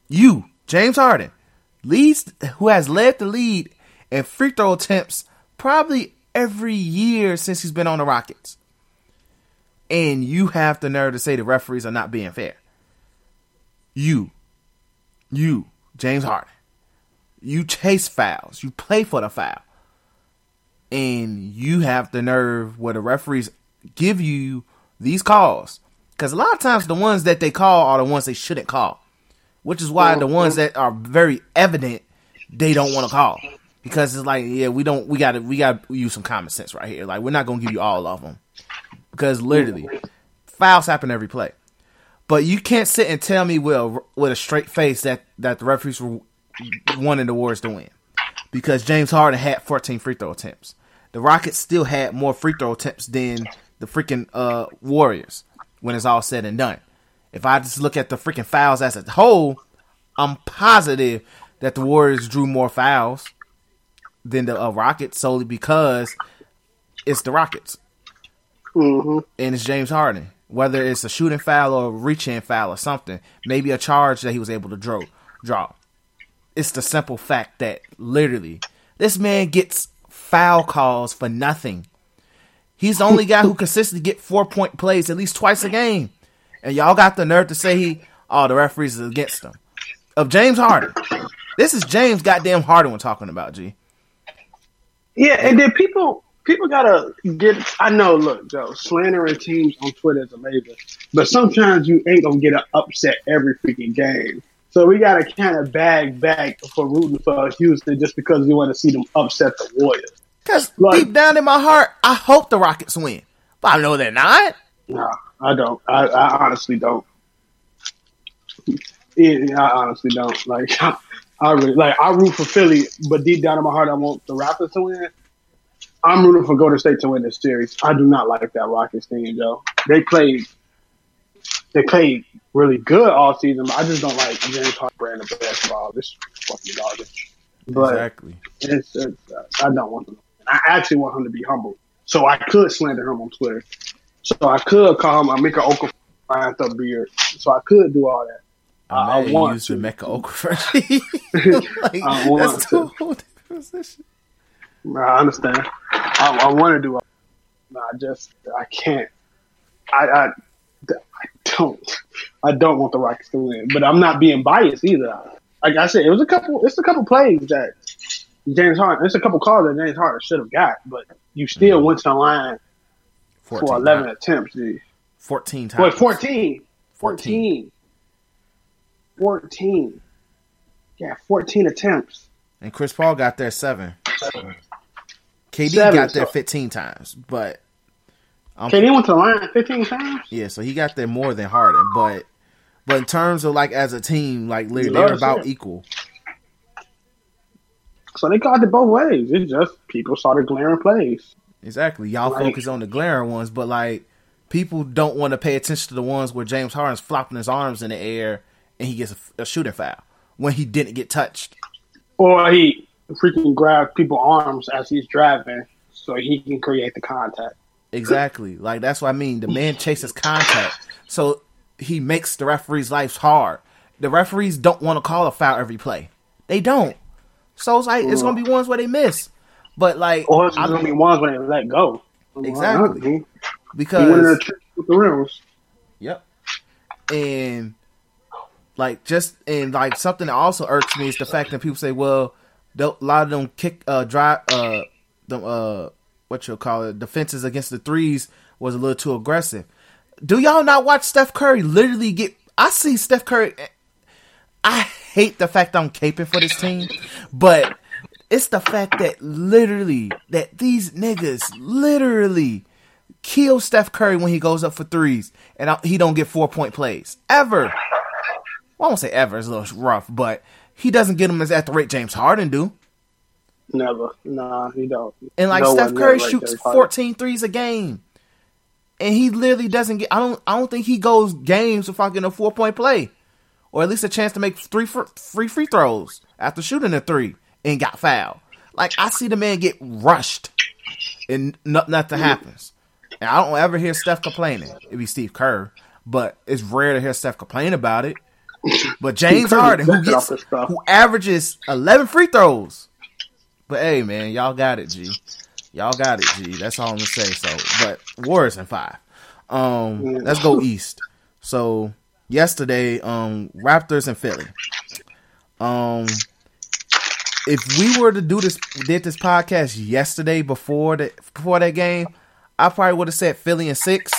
You, James Harden, leads who has led the lead in free throw attempts probably every year since he's been on the Rockets. And you have the nerve to say the referees are not being fair. You, you, James Harden, you chase fouls, you play for the foul, and you have the nerve where the referees give you these calls. Because a lot of times the ones that they call are the ones they shouldn't call which is why the ones that are very evident they don't want to call. Because it's like yeah we don't we got to we got to use some common sense right here. Like we're not gonna give you all of them because literally fouls happen every play. But you can't sit and tell me with a, with a straight face that that the referees were wanting the Warriors to win. Because James Harden had 14 free throw attempts. The Rockets still had more free throw attempts than the freaking uh, Warriors when it's all said and done if I just look at the freaking fouls as a whole, I'm positive that the Warriors drew more fouls than the uh, Rockets solely because it's the Rockets hmm and it's James Harden. Whether it's a shooting foul or a reach-in foul or something, maybe a charge that he was able to draw. Draw. It's the simple fact that literally this man gets foul calls for nothing. He's the only guy who consistently get four point plays at least twice a game. And y'all got the nerve to say he, oh, the referees is against him. Of James Harden. This is James goddamn Harden we're talking about, G. Yeah, and then people people gotta get. I know, look, Joe, slandering teams on Twitter is amazing, but sometimes you ain't gonna get an upset every freaking game. So we gotta kind of bag back for rooting for Houston just because we want to see them upset the Warriors. Because Like- deep down in my heart, I hope the Rockets win. But I know they're not. No, I don't. I, I honestly don't. Yeah, I honestly don't. Like, I really like. I root for Philly, but deep down in my heart, I want the Raptors to win. I'm rooting for Golden State to win this series. I do not like that Rockets team, though. They played. They played really good all season, but I just don't like James Harden brand of basketball. This is fucking garbage. But exactly. it's, it's, uh, I don't want him. I actually want him to be humble, so I could slander him on Twitter. So I could call him a Mika Okafor beard. So I could do all that. I, I want used to. Mecca Okafor. like, I want that's to. two whole different positions. I understand. I, I want to do all that. I just I can't. I, I I don't. I don't want the Rockets to win, but I'm not being biased either. Like I said, it was a couple. It's a couple plays that James Harden. There's a couple calls that James Harden should have got, but you still went to the line for 11 times. attempts. Dude. 14 times. What, 14? 14. 14. 14. Yeah, 14 attempts. And Chris Paul got there seven. KD Seven, got there so- 15 times, but I'm, KD went to the line 15 times? yeah, so he got there more than Harden. But but in terms of like as a team, like literally, they're about it. equal. So they called it both ways. It's just people started glaring plays. Exactly. Y'all Like- focus on the glaring ones, but like people don't want to pay attention to the ones where James Harden's flopping his arms in the air and he gets a, a shooting foul when he didn't get touched. Or he freaking grabs people's arms as he's driving so he can create the contact. Exactly. Like that's what I mean. The man chases contact, so he makes the referees' lives hard. The referees don't want to call a foul every play. They don't. So it's like it's gonna be ones where they miss. But like Or it's I'm- going to be ones where they let go. Exactly. Went in because with the rims. Yep. And like just and like something that also irks me is the fact that people say, well, a lot of them kick uh drive uh the uh what you'll call it defenses against the threes was a little too aggressive. Do y'all not watch Steph Curry literally get? I see Steph Curry. I hate the fact I'm caping for this team, but it's the fact that literally that these niggas literally kill Steph Curry when he goes up for threes, and I, he don't get four point plays ever. Well, I won't say ever; it's a little rough, but he doesn't get them as at the rate James Harden do. Never. Nah, he don't. And like No Steph Curry like shoots 14 threes a game. And he literally doesn't get I don't I don't think he goes games without getting a four point play. Or at least a chance to make three fr- free free throws after shooting a three and got fouled. Like I see the man get rushed and no, nothing happens. And I don't ever hear Steph complaining. It'd be Steve Kerr, but it's rare to hear Steph complain about it. But James Harden, who gets off this stuff. who averages eleven free throws, but hey, man, y'all got it, G. Y'all got it, G. That's all I'm gonna say. So, but Warriors in five. Um, let's go east. So yesterday, um, Raptors and Philly. Um, if we were to do this, did this podcast yesterday before that before that game, I probably would have said Philly and six.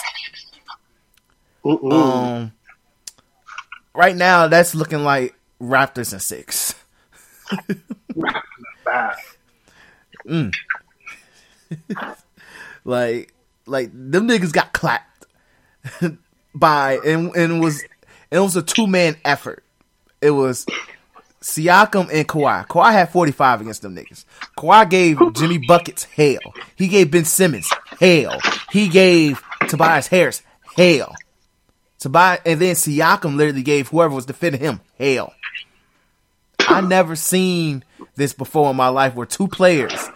Um, right now, that's looking like Raptors and six. Bad. Like, like them niggas got clapped by and and was it was a two man effort. It was Siakam and Kawhi. Kawhi had forty five against them niggas. Kawhi gave Jimmy buckets hell. He gave Ben Simmons hell. He gave Tobias Harris hell. Tobias and then Siakam literally gave whoever was defending him hell. I never seen this before in my life where two players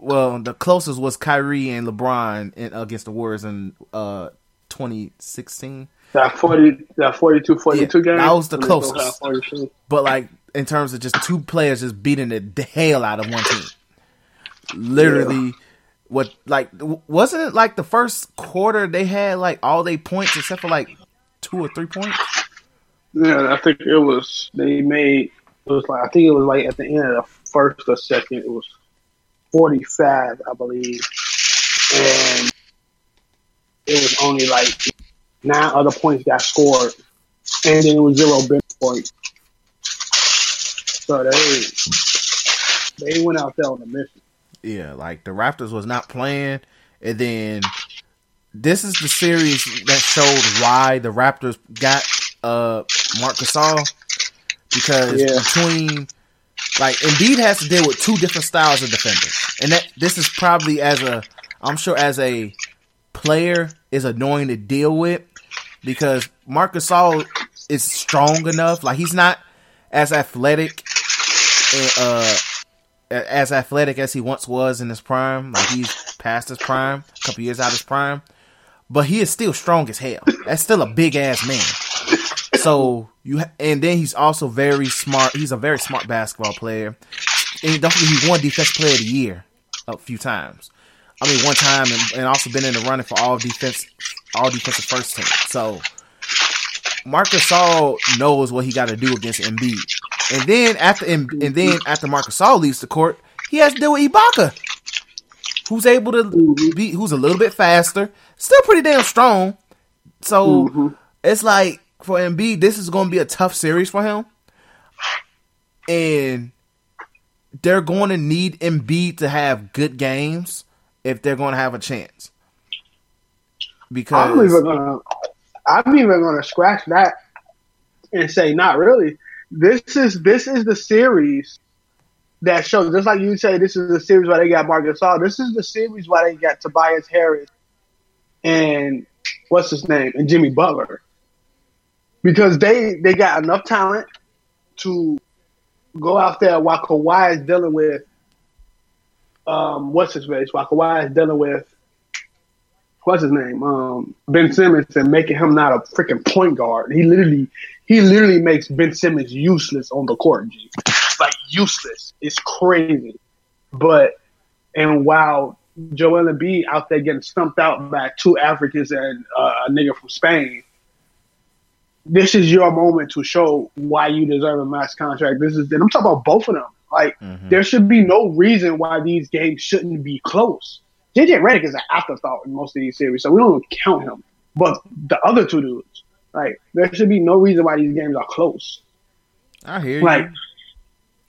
well, the closest was Kyrie and LeBron in, against the Warriors in uh 2016. That 40, that 42, 42 Yeah, game. that was the when they both closest. But like in terms of just two players just beating the hell out of one team. Literally what like wasn't it like the first quarter they had like all they points except for like two or three points? Yeah, I think it was. They made. It was like I think it was like at the end of the first or second. It was forty five, I believe, and it was only like nine other points got scored, and then it was zero bench points. So they they went out there on a mission. Yeah, like the Raptors was not playing, and then this is the series that showed why the Raptors got uh Marc Gasol because Yeah. between like Embiid has to deal with two different styles of defenders, and that this is probably as a I'm sure as a player is annoying to deal with because Marcus Gasol is strong enough, like he's not as athletic uh as athletic as he once was in his prime. Like he's past his prime, a couple years out of his prime, but he is still strong as hell. That's still a big ass man. So you ha- and then he's also very smart. He's a very smart basketball player. And don't forget, he won Defensive Player of the Year a few times. I mean, one time, and, and also been in the running for all defense, all defensive first team. So Marcus Gasol knows what he got to do against Embiid. And then after and then after Marcus Gasol leaves the court, he has to deal with Ibaka, who's able to mm-hmm. be who's a little bit faster, still pretty damn strong. So mm-hmm. it's like for Embiid, this is going to be a tough series for him, and they're going to need Embiid to have good games if they're going to have a chance. Because I'm even gonna, I'm even gonna scratch that and say, not really. This is this is the series that shows. Just like you say, this is the series why they got Marcus Gasol. This is the series why they got Tobias Harris and what's his name and Jimmy Butler because they they got enough talent to go out there while Kawhi is dealing with um what's his face while Kawhi is dealing with what's his name? Um, Ben Simmons and making him not a freaking point guard. He literally, he literally makes Ben Simmons useless on the court. G. Like useless. It's crazy. But and while Joel Embiid out there getting stumped out by two Africans and uh, a nigga from Spain, this is your moment to show why you deserve a max contract. This is, and I'm talking about both of them. Like there should be no reason why these games shouldn't be close. JJ Redick is an afterthought in most of these series, so we don't count him. But the other two dudes, like, there should be no reason why these games are close. I hear you. Like,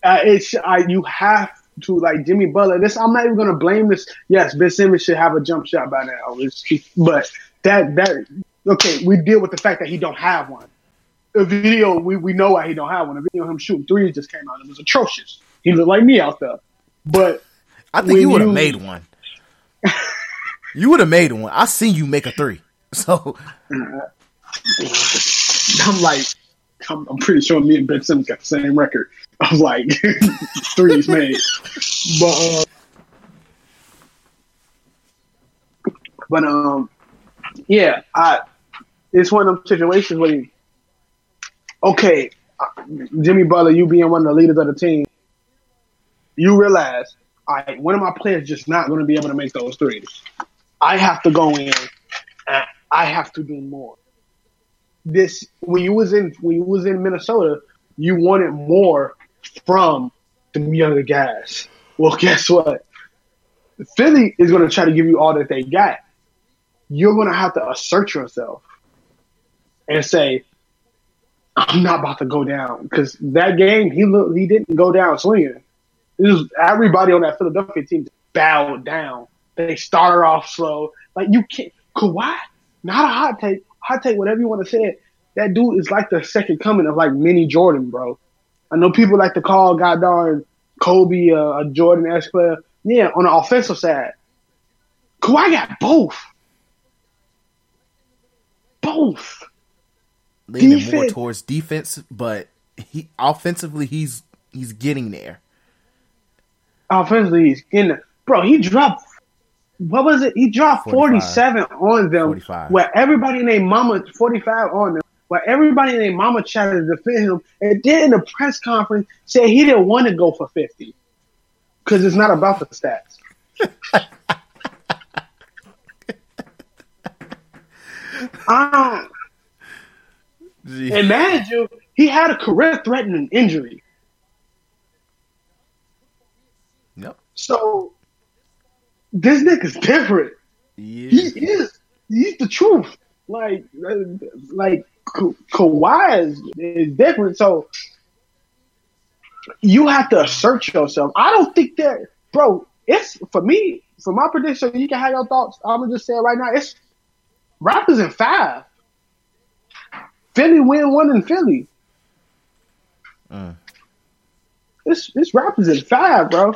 uh, it's I, you have to like Jimmy Butler. This I'm not even gonna blame this. Yes, Ben Simmons should have a jump shot by now. It's, but that that okay, we deal with the fact that he don't have one. The video we, we know why he don't have one. The video of him shooting threes just came out. It was atrocious. He looked like me out there. But I think you would have made one. you would have made one. I seen you make a three. So I'm like, I'm, I'm pretty sure me and Ben Simmons got the same record of like threes made. But uh, but um, yeah, I it's one of them situations where you, okay, uh, Jimmy Butler, you being one of the leaders of the team, you realize, all right, one of my players just not going to be able to make those threes. I have to go in and I have to do more this when you was in when you was in Minnesota, you wanted more from the younger guys. Well, guess what? Philly is going to try to give you all that they got. You're going to have to assert yourself and say, "I'm not about to go down." Because that game, he look, he didn't go down swinging. Was everybody on that Philadelphia team bowed down. They started off slow. Like you can't Kawhi, not a hot take. Hot take, whatever you want to say. it, That dude is like the second coming of like mini Jordan, bro. I know people like to call God darn Kobe uh, a Jordan esque player. Yeah, on the offensive side, Kawhi got both. Both. leaning more towards defense, but he offensively he's he's getting there. Offensively, he's getting bro. He dropped. What was it? He dropped 45. forty-seven on them. 45. Where everybody named mama forty-five on them. Where everybody named mama tried to defend him, and then in the press conference said he didn't want to go for fifty because it's not about the stats. um, Gee. and mind you, he had a career-threatening injury. Yep. So this nigga's different. Yeah. He is. He's the truth. Like, uh, like Ka- Kawhi is, is different. So you have to assert yourself. I don't think that, bro. It's for me. For my prediction, you can have your thoughts. I'm gonna just say it right now. It's Raptors in five. Philly win one in Philly. Mm. It's it's Raptors in five, bro.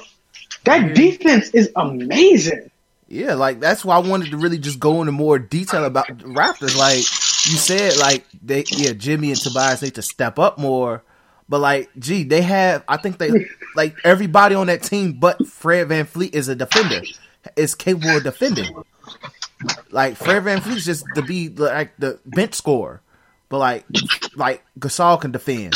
That mm. defense is amazing. Yeah, like that's why I wanted to really just go into more detail about Raptors. Like you said, like they yeah, Jimmy and Tobias need to step up more. But like, gee, they have I think they like everybody on that team but Fred VanVleet is a defender. Is capable of defending. Like Fred VanVleet's just to be like the bench scorer. But like like Gasol can defend.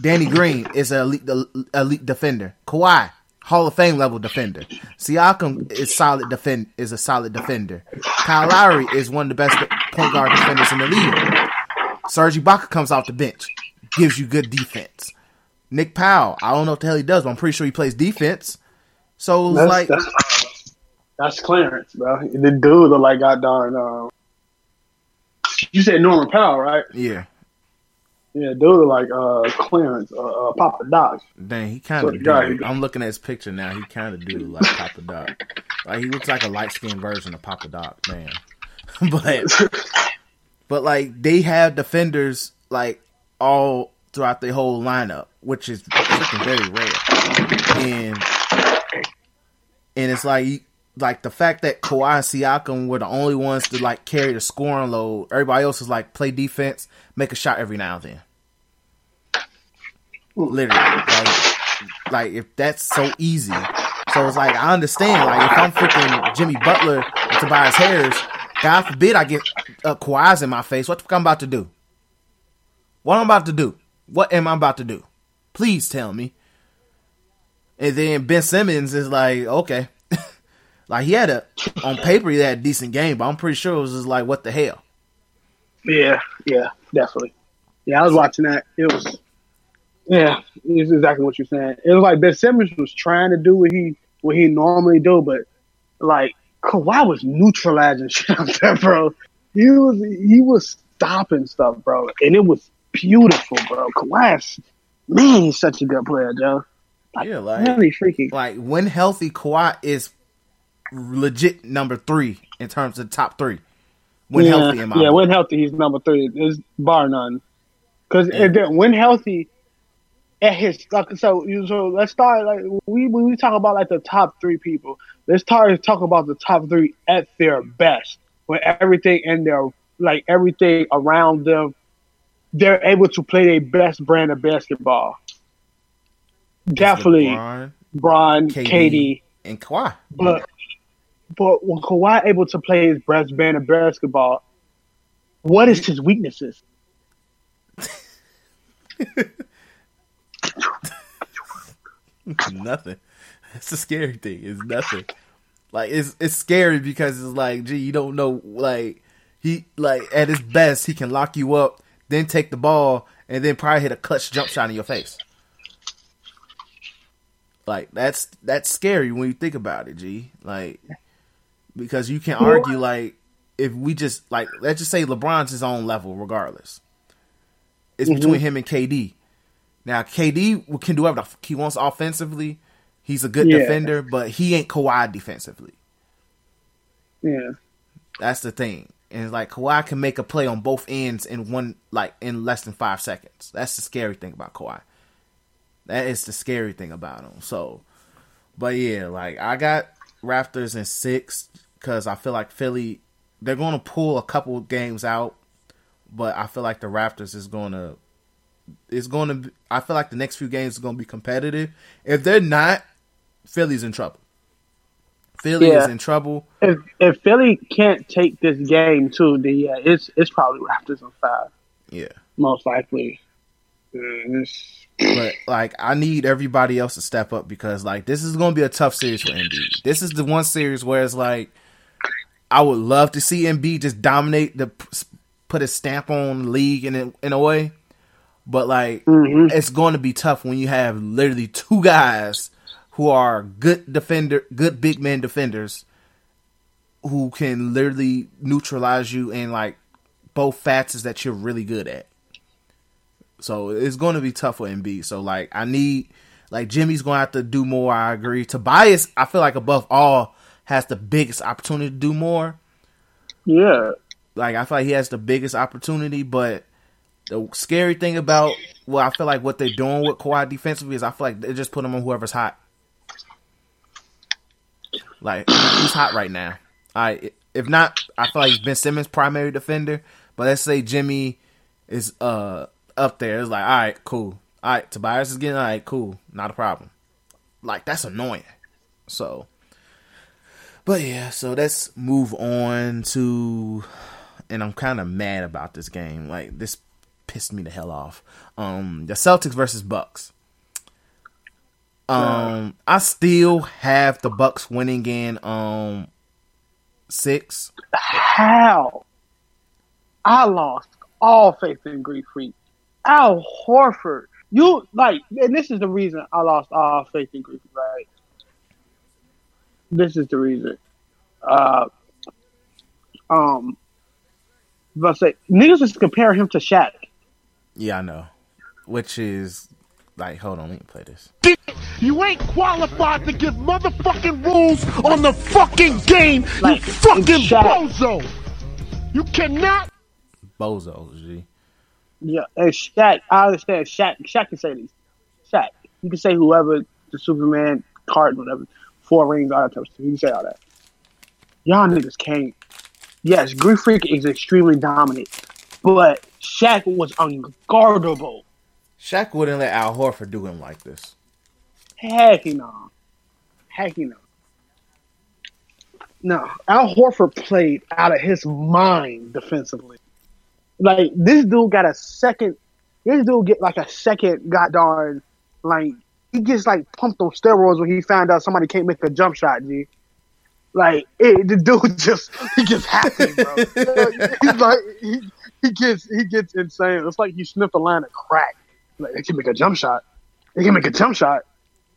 Danny Green is an elite, elite defender. Kawhi, Hall of Fame level defender. Siakam is solid defend is a solid defender. Kyle Lowry is one of the best point guard defenders in the league. Serge Ibaka comes off the bench, gives you good defense. Nick Powell, I don't know what the hell he does, but I'm pretty sure he plays defense. So That's, like, that's, that's Clarence, bro. The dude look like God darn. Um, you said Norman Powell, right? yeah, Yeah, dude like uh, Clarence, uh, uh, Papa Doc. dang, he kind of do. I'm looking at his picture now. He kind of do like Papa Doc. Like he looks like a light skinned version of Papa Doc, man. but but like they have defenders like all throughout the whole lineup, which is freaking very rare. And and it's like like the fact that Kawhi and Siakam were the only ones to like carry the scoring load. Everybody else is like play defense, make a shot every now and then. Literally, like, like if that's so easy. So it's like I understand. Like if I'm freaking Jimmy Butler and Tobias Harris, God forbid I get uh, Kawhi's in my face. What the fuck I'm about to do? What I'm about to do? What am I about to do? Please tell me. And then Ben Simmons is like, okay, like he had a on paper he had a decent game, but I'm pretty sure it was just like, what the hell? Yeah, yeah, definitely. Yeah, I was watching that. It was, yeah, it's exactly what you're saying. It was like Ben Simmons was trying to do what he what he normally do, but like Kawhi was neutralizing shit out there, bro. He was he was stopping stuff, bro, and it was beautiful, bro. Kawhi's man, he's such a good player, Joe. Yeah, like Really freaky. like when healthy, Kawhi is legit number three in terms of top three. When yeah, healthy, in my yeah, book. when healthy, he's number three. Is bar none. Because when healthy, at his like, so so let's start like we when we talk about like the top three people. Let's start talk about the top three at their best when everything in their like everything around them, they're able to play their best brand of basketball. Definitely, LeBron, Bron, KD, KD, and Kawhi. but but when Kawhi able to play his best band of basketball, what is his weaknesses? nothing. It's a scary thing. It's nothing. Like it's it's scary because it's like, gee, you don't know. Like he like at his best, he can lock you up, then take the ball, and then probably hit a clutch jump shot in your face. Like that's that's scary when you think about it, G. Like because you can argue like if we just like let's just say LeBron's his own level regardless. It's mm-hmm. between him and KD. Now KD can do whatever he wants offensively. He's a good Yeah. defender, but he ain't Kawhi defensively. Yeah, That's the thing. And it's like Kawhi can make a play on both ends in one like in less than five seconds. That's the scary thing about Kawhi. That is the scary thing about him. So, but yeah, like I got Raptors in six because I feel like Philly they're going to pull a couple games out, but I feel like the Raptors is going to is going to. I feel like the next few games are going to be competitive. If they're not, Philly's in trouble. Philly Yeah. is in trouble. if if Philly can't take this game too, then yeah, it's it's probably Raptors in five, Yeah. most likely. Mm, but like I need everybody else to step up because like this is going to be a tough series for Embiid. This is the one series where it's like I would love to see Embiid just dominate the put a stamp on league in a, in a way, but like mm-hmm. it's going to be tough when you have literally two guys who are good defender, good big man defenders who can literally neutralize you in like both facets that you're really good at. So it's going to be tough for Embiid. So like I need like Jimmy's going to have to do more. I agree. Tobias, I feel like above all has the biggest opportunity to do more. yeah, Like I feel like he has the biggest opportunity, but the scary thing about well, I feel like what they're doing with Kawhi defensively is I feel like they just put him on whoever's hot. Like he's hot right now. I if not, I feel like he's Ben Simmons' primary defender. But let's say Jimmy is uh up there. It's like, all right, cool. All right, Tobias is getting all right, cool, not a problem. Like that's annoying. So, but yeah, so let's move on to, and I'm kind of mad about this game. Like this pissed me the hell off. Um, the Celtics versus Bucks. Um, I still have the Bucks winning in um six. how? I lost all faith in Greek Freak. Al Horford, you like, and this is the reason I lost all faith in Greek. Right? This is the reason. Uh, um, but say niggas is comparing him to Shaq. Yeah, I know. Which is like, hold on, let me play this. You ain't qualified to give motherfucking rules on the fucking game, Like, you fucking Shaq. bozo. You cannot. Bozo, G. Yeah, and Shaq. I understand. Shaq. Shaq can say these. Shaq. You can say whoever the Superman card, whatever, four rings, all that type of stuff. You can say all that. Y'all niggas can't. Yes, Greek Freak is extremely dominant, but Shaq was unguardable. Shaq wouldn't let Al Horford do him like this. Heck no. Heck no. No, Al Horford played out of his mind defensively. Like this dude got a second. This dude get like a second goddamn like he gets like pumped on steroids when he found out somebody can't make a jump shot. G. Like it, the dude just he gets happy, bro. He's like he, he gets he gets insane. It's like he sniffed a line of crack. Like they can make a jump shot. They can make a jump shot.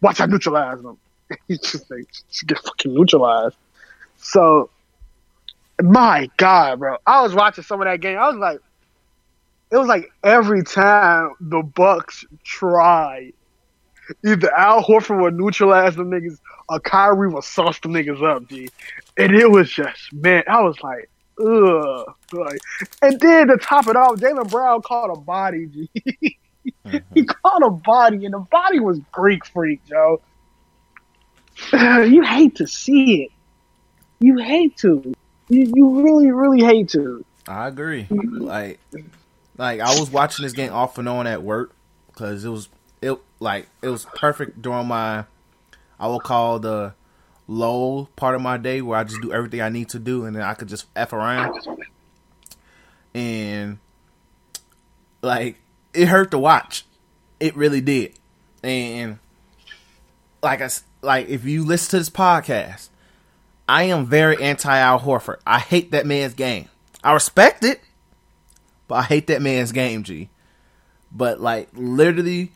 Watch I neutralize them. He's just like get fucking neutralized. So, my God, bro, I was watching some of that game. I was like, it was like every time the Bucks tried either Al Horford would neutralize them niggas or Kyrie would sauce them niggas up, G. And it was just, man, I was like, ugh. Like, and then to top it off, Jaylen Brown caught a body, G. he mm-hmm. caught a body, and the body was Greek freak, Joe. You hate to see it. You hate to. You, you really, really hate to. I agree. Like, like I was watching this game off and on at work because it was it like it was perfect during my I will call the low part of my day where I just do everything I need to do and then I could just f around. And like it hurt to watch. It really did. And like I like if you listen to this podcast, I am very anti Al Horford. I hate that man's game. I respect it, but I hate that man's game, G. But like literally,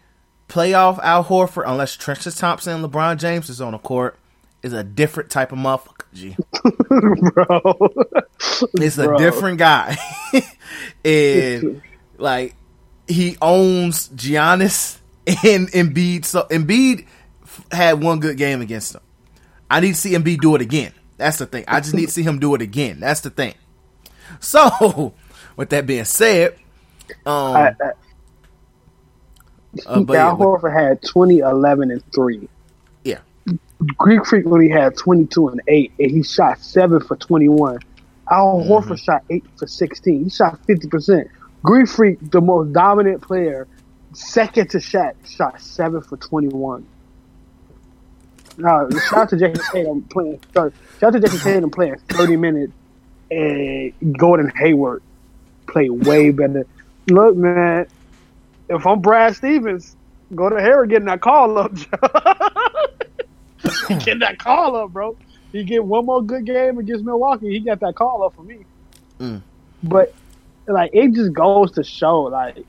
playoff Al Horford, unless Trenton Thompson and LeBron James is on the court, is a different type of motherfucker, G. Bro. It's a different guy, and like he owns Giannis and Embiid. So Embiid f- had one good game against him. I need to see Embiid do it again. That's the thing. I just need to see him do it again. That's the thing. So, with that being said, um, I- I- uh, but Al with- Horford had 20, 11, and 3. yeah, Greek Freak only had 22 and 8, and he shot 7 for 21. Al Mm-hmm. Horford shot 8 for 16. He shot 50%. Greek Freak, the most dominant player, second to Shaq, shot 7 for 21. Uh, shout out to Jason Tatum playing. Sorry, shout out to Jayson Tatum playing 30 minutes, and Gordon Hayward played way better. Look, man, if I'm Brad Stevens, go to Hayward getting that call up. getting that call up, bro. He get one more good game against Milwaukee. He got that call up for me. Mm. But like, it just goes to show, like,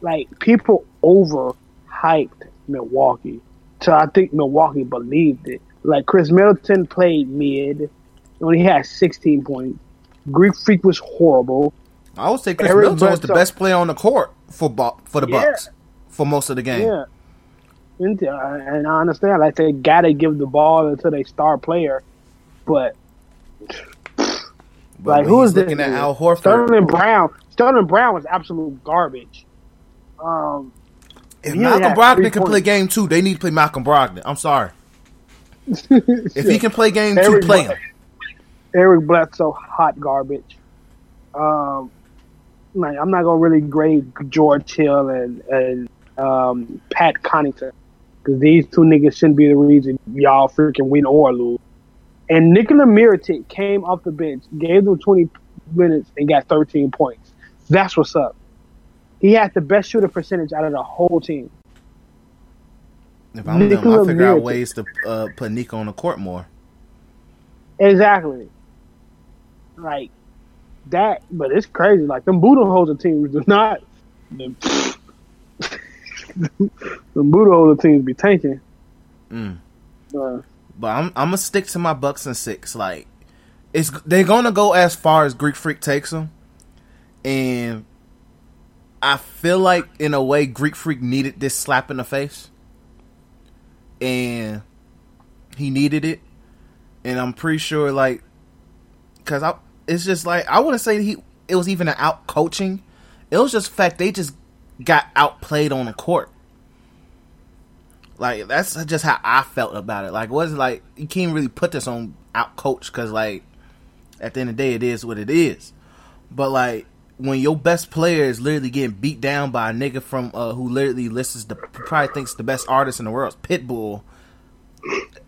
like people overhyped Milwaukee. So I think Milwaukee believed it. Like Khris Middleton played mid, when he had 16 points. Greek Freak was horrible. I would say Chris Eric Middleton was the best player on the court for for the Yeah. Bucks for most of the game. Yeah. And, uh, I understand, like they gotta give the ball to their star player, but But like who is this? at? Al Horford? Sterling Brown. Sterling Brown was absolute garbage. Um, If Malcolm Brogdon can play game two, they need to play Malcolm Brogdon. I'm sorry. If he can play game two, Eric play him. Eric Bledsoe, hot garbage. Um, like I'm not gonna really grade George Hill and and um, Pat Connaughton because these two niggas shouldn't be the reason y'all freaking win or lose. And Nikola Mirotic came off the bench, gave them 20 minutes, and got 13 points. That's what's up. He had the best shooting percentage out of the whole team. If I'm them, Nikola I'll figure out ways to uh, put Nico on the court more. Exactly. Like that, but it's crazy. Like them Budenholzer teams do not. The, the Budenholzer teams be tanking. Mm. Uh, But I'm I'm gonna stick to my Bucks and six. Like it's they're gonna go as far as Greek Freak takes them, and I feel like in a way Greek Freak needed this slap in the face, and he needed it, and I'm pretty sure like because I it's just like I wouldn't say he it was even an out coaching, it was just fact they just got outplayed on the court. Like that's just how I felt about it. Like it wasn't like you can't really put this on out coach because like at the end of the day it is what it is. But like when your best player is literally getting beat down by a nigga from uh, who literally listens to probably thinks the best artist in the world is Pitbull.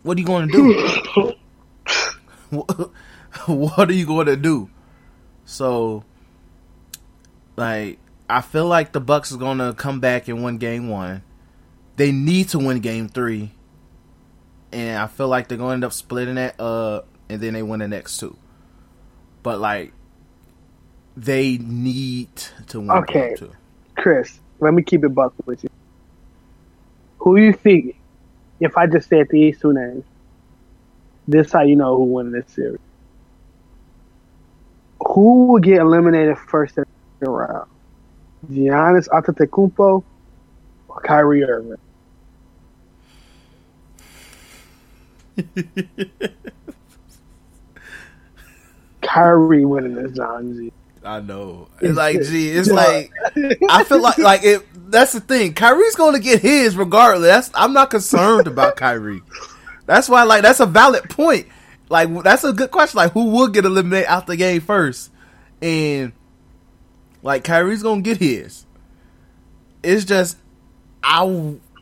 What are you going to do? what are you going to do? So like I feel like the Bucks is going to come back and win game 1 they need to win game three, and I feel like they're going to end up splitting that up, and then they win the next two. But like, they need to win Okay. game two. Chris, let me keep it buck with you. Who you think? If I just say said these two names, this how you know who won this series who would get eliminated first in the round? Giannis Antetokounmpo or Kyrie Irving? Kyrie winning this round, I know. It's like, gee, it's like I feel like like it. That's the thing. Kyrie's going to get his regardless. That's, I'm not concerned about Kyrie. That's why, like, that's a valid point. Like, that's a good question. Like, who would get eliminated out the game first? And like, Kyrie's going to get his. It's just I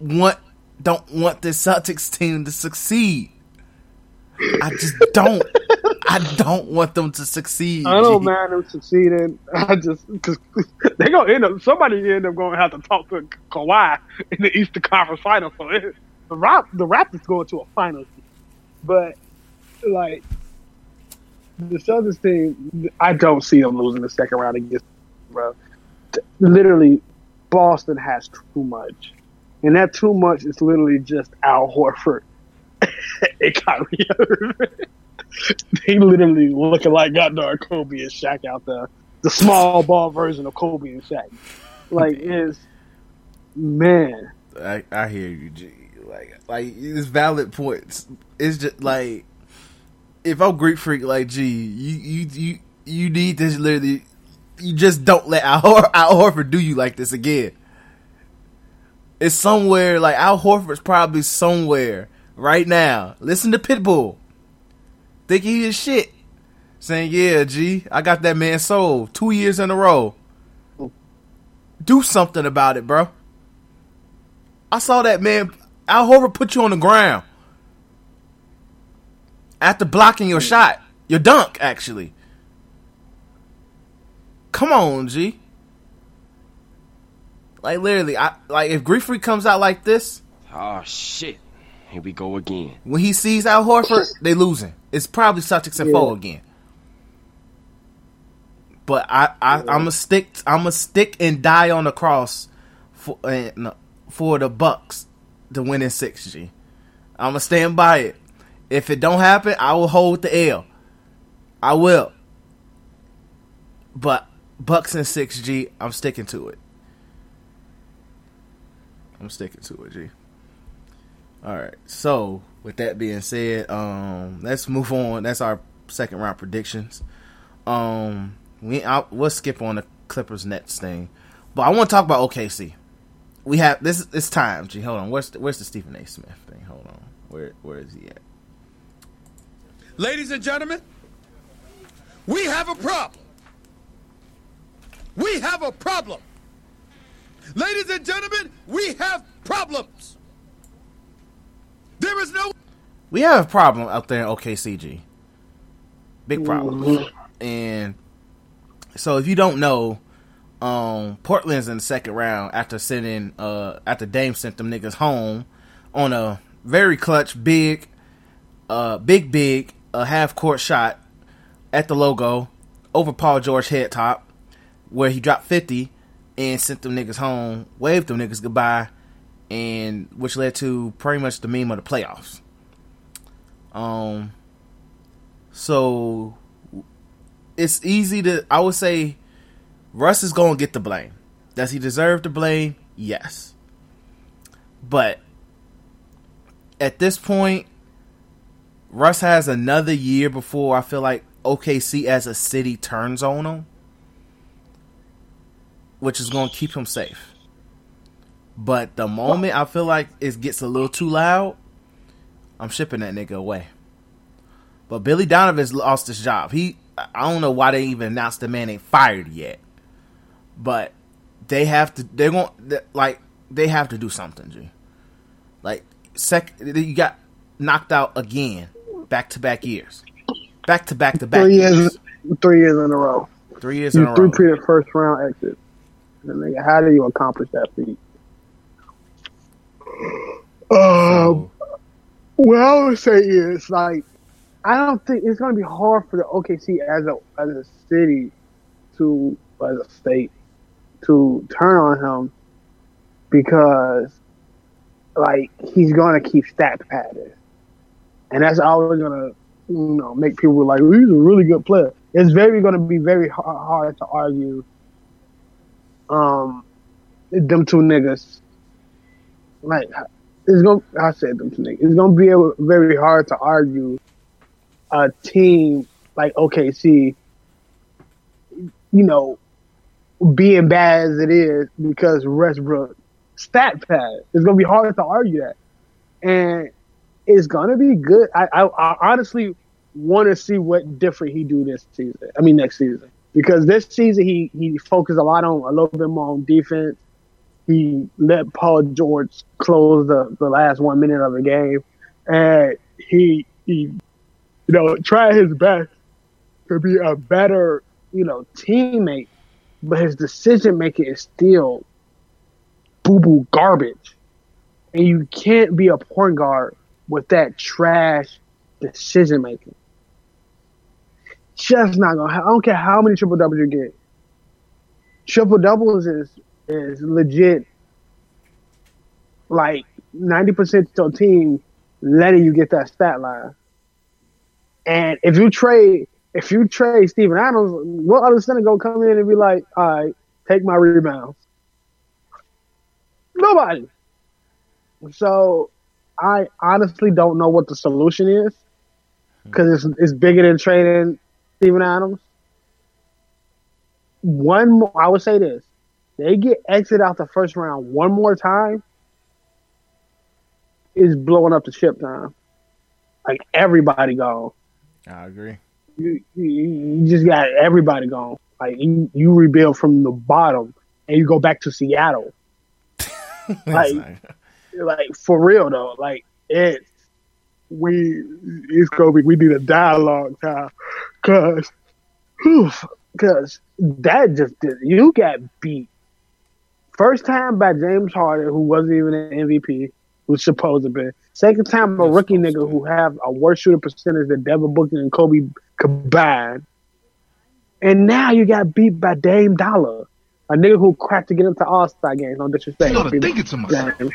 want don't want this Celtics team to succeed. I just don't. I don't want them to succeed. I don't G. mind them succeeding. I just because they gonna end up somebody end up gonna have to talk to Kawhi in the Eastern Conference Final. So it, the Rap the Raptors going to a finals, but like the Celtics team, I don't see them losing the second round against bro. Literally, Boston has too much, and that too much is literally just Al Horford and Kyrie Irving. they literally looking like goddamn Kobe and Shaq out there. The small ball version of Kobe and Shaq. Like is man. I, I hear you, G. Like, like it's valid points. It's just like if I'm Greek freak, like, G, you you you you need this literally. You just don't let Al, Hor- Al Horford do you like this again. It's somewhere like Al Horford's probably somewhere right now. Listen to Pitbull, thinking he is shit, saying, "Yeah, G, I got that man sold two years in a row." Do something about it, bro. I saw that man. Al Horford put you on the ground after blocking your shot, your dunk, actually. Come on, G. Like literally, I like if Grief Freak comes out like this Oh shit. Here we go again. when he sees Al Horford, they losing. It's probably Celtics and four again. But I, I I'm a stick. I'm a stick and die on the cross for uh, no, for the Bucks to win in six. G. I'm gonna stand by it. If it don't happen, I will hold the L. I will. But Bucks and six G. I'm sticking to it. I'm sticking to it, G. All right. So with that being said, um, let's move on. That's our second round predictions. Um, we I, we'll skip on the Clippers Nets thing, but I want to talk about OKC. We have this. It's time. G, hold on. Where's the, where's the Stephen A. Smith thing? Hold on. Where where is he at? Ladies and gentlemen, we have a problem. We have a problem. Ladies and gentlemen, we have problems. There is no We have a problem out there in OKCG. Big problem. And so if you don't know, um, Portland's in the second round after sending uh after Dame sent them niggas home on a very clutch big uh big big a half court shot at the logo over Paul George head top where he dropped 50 and sent them niggas home, waved them niggas goodbye and which led to pretty much the meme of the playoffs. Um so it's easy to I would say Russ is to get the blame. Does he deserve the blame? Yes. But at this point Russ has another year before I feel like OKC as a city turns on him, which is going to keep him safe. But the moment I feel like it gets a little too loud, I'm shipping that nigga away. But Billy Donovan's lost his job. He I don't know why they even announced the man ain't fired yet. But they have to they're going to like they have to do something, G. Like sec you got knocked out again back to back years. Back to back to back Three years. years, three years in a row. Three years in a Three row. period first round exit. Nigga, how do you accomplish that feat? Um, what I would say is like, I don't think it's going to be hard for the OKC as a as a city to as a state to turn on him because like he's going to keep stat padding, and that's always to you know make people like "Well, he's a really good player. It's very to be very ha- hard to argue um them two niggas like it's gonna. I said them two niggas. It's gonna be a, very hard to argue a team like OKC, you know, being bad as it is because Westbrook stat pad. It's gonna be hard to argue that, and it's gonna be good. I, I, I honestly want to see what different he do this season. I mean next season because this season he he focused a lot on a little bit more on defense. He let Paul George close the, the last one minute of the game, and he he you know tried his best to be a better you know teammate, but his decision making is still boo boo garbage, and you can't be a point guard with that trash decision making. Just not gonna. I don't care how many triple doubles you get. Triple doubles is is legit. Like ninety percent of your team letting you get that stat line. And if you trade, if you trade Steven Adams, what other center gonna come in and be like, all right, take my rebounds? Nobody. So I honestly don't know what the solution is because it's it's bigger than trading Steven Adams. One, more, I would say this: they get exit out the first round one more time, is blowing up the ship time. Like everybody gone. I agree. You, you, you just got everybody gone. Like you, you rebuild from the bottom and you go back to Seattle. like, like for real though. Like it's we it's gonna be we need a dialogue time. Because because that just did you got beat. First time by James Harden who wasn't even an MVP who's supposed to be. Second time a rookie nigga who have a worse shooting percentage than Devin Booker and Kobe combined. And now you got beat by Dame Dollar a nigga who cracked to get into All Star games no disrespect. You gotta think it to myself.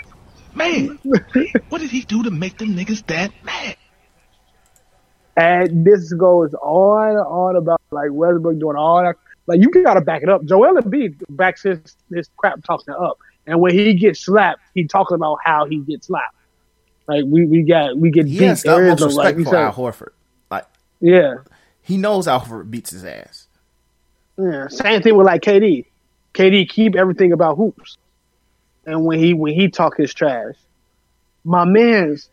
Man, what did he do to make them niggas that mad? And this goes on and on about like Westbrook doing all that. Like you gotta back it up. Joel Embiid backs his his crap talking up, and when he gets slapped, he talking about how he gets slapped. Like we we got we get He beat. has the There is utmost no, respect like, for said- Al Horford. Like Yeah, he knows Al Horford beats his ass. yeah. Same thing with like KD. KD keep everything about hoops, and when he when he talk his trash, my man's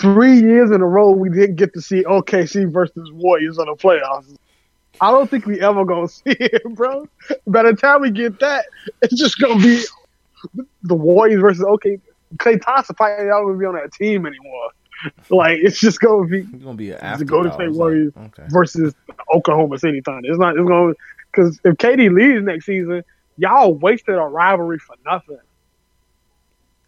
three years in a row we didn't get to see OKC versus Warriors in the playoffs. I don't think we ever gonna see it, bro. By the time we get that, it's just gonna be the Warriors versus OK. Klay Thompson probably not gonna be on that team anymore. Like it's just gonna be He's gonna be an the. Golden State Warriors okay. versus Oklahoma City Thunder. It's not. It's gonna because if KD leaves next season, y'all wasted a rivalry for nothing.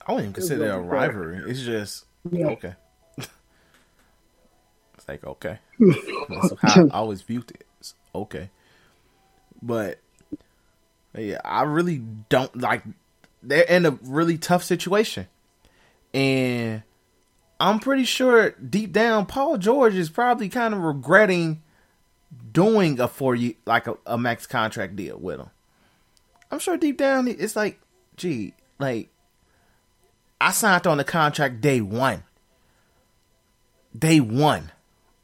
I wouldn't even consider it a rivalry. It's just Yeah. okay. it's like okay. That's how I always viewed it. It's okay, but yeah, I really don't like. They're in a really tough situation, and I'm pretty sure deep down, Paul George is probably kind of regretting doing a four year like a, a max contract deal with him. I'm sure deep down it's like, gee, like I signed on the contract day one. Day one.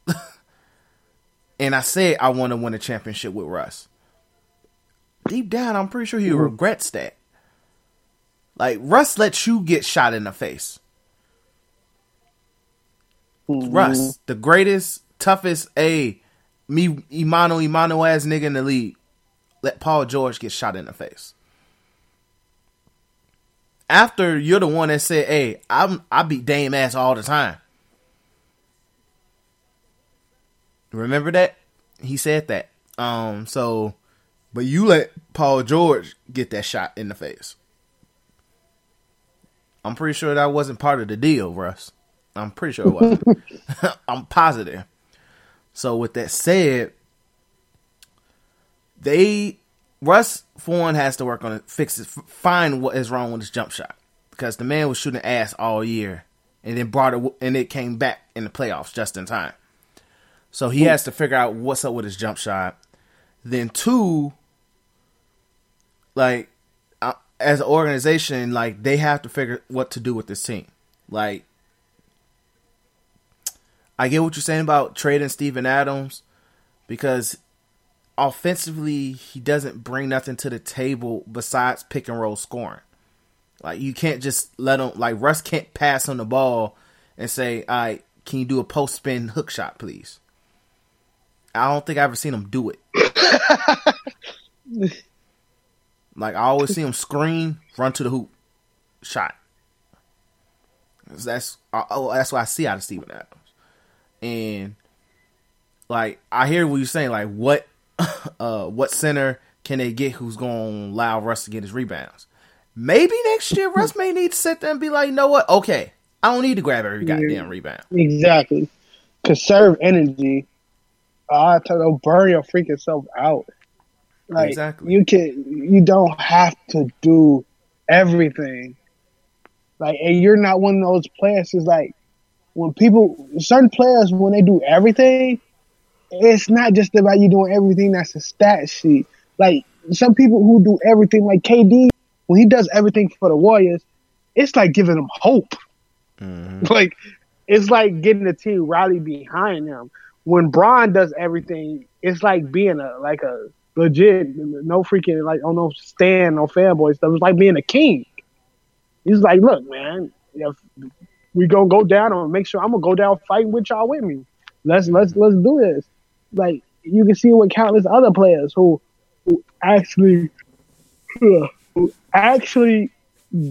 and I said I want to win a championship with Russ. Deep down, I'm pretty sure he mm-hmm. regrets that. Like Russ lets you get shot in the face. Russ, mm-hmm. the greatest, toughest, a me Imano Imano ass nigga in the league, let Paul George get shot in the face. After you're the one that said, "Hey, I'm I beat Dame ass all the time." Remember that he said that. Um, so, but you let Paul George get that shot in the face. I'm pretty sure that wasn't part of the deal, Russ. I'm pretty sure it wasn't. I'm positive. So with that said, they Russ for has to work on it, fix it, find what is wrong with his jump shot because the man was shooting ass all year and then brought it and it came back in the playoffs just in time. So he has to figure out what's up with his jump shot. Then two, like uh, as an organization, like they have to figure what to do with this team. Like, I get what you're saying about trading Steven Adams because offensively he doesn't bring nothing to the table besides pick and roll scoring. Like you can't just let him like Russ can't pass on the ball and say, "All right, can you do a post spin hook shot, please?" I don't think I've ever seen him do it. like I always see him screen, run to the hoop, shot. That's oh, that's what I see out of Steven Adams, and like I hear what you're saying. Like what, uh, what center can they get who's going to allow Russ to get his rebounds? Maybe next year Russ may need to sit there and be like, you know what? Okay, I don't need to grab every goddamn rebound. Exactly. Conserve energy. Uh, to don't burn your freaking self out. Like Exactly. you can, you don't have to do everything. Like, and you're not one of those players. Who's like when people, certain players, when they do everything, it's not just about you doing everything. That's a stat sheet. Like some people who do everything, like KD, when he does everything for the Warriors, it's like giving them hope. Mm-hmm. Like it's like getting the team rallied behind him. When Bron does everything, it's like being a like a legit, no freaking like oh no stand, no fanboy stuff. It's like being a king. He's like, look, man, if we gonna go down, I'm gonna make sure I'm gonna go down fighting with y'all with me. Let's let's let's do this. Like you can see with countless other players who who actually who actually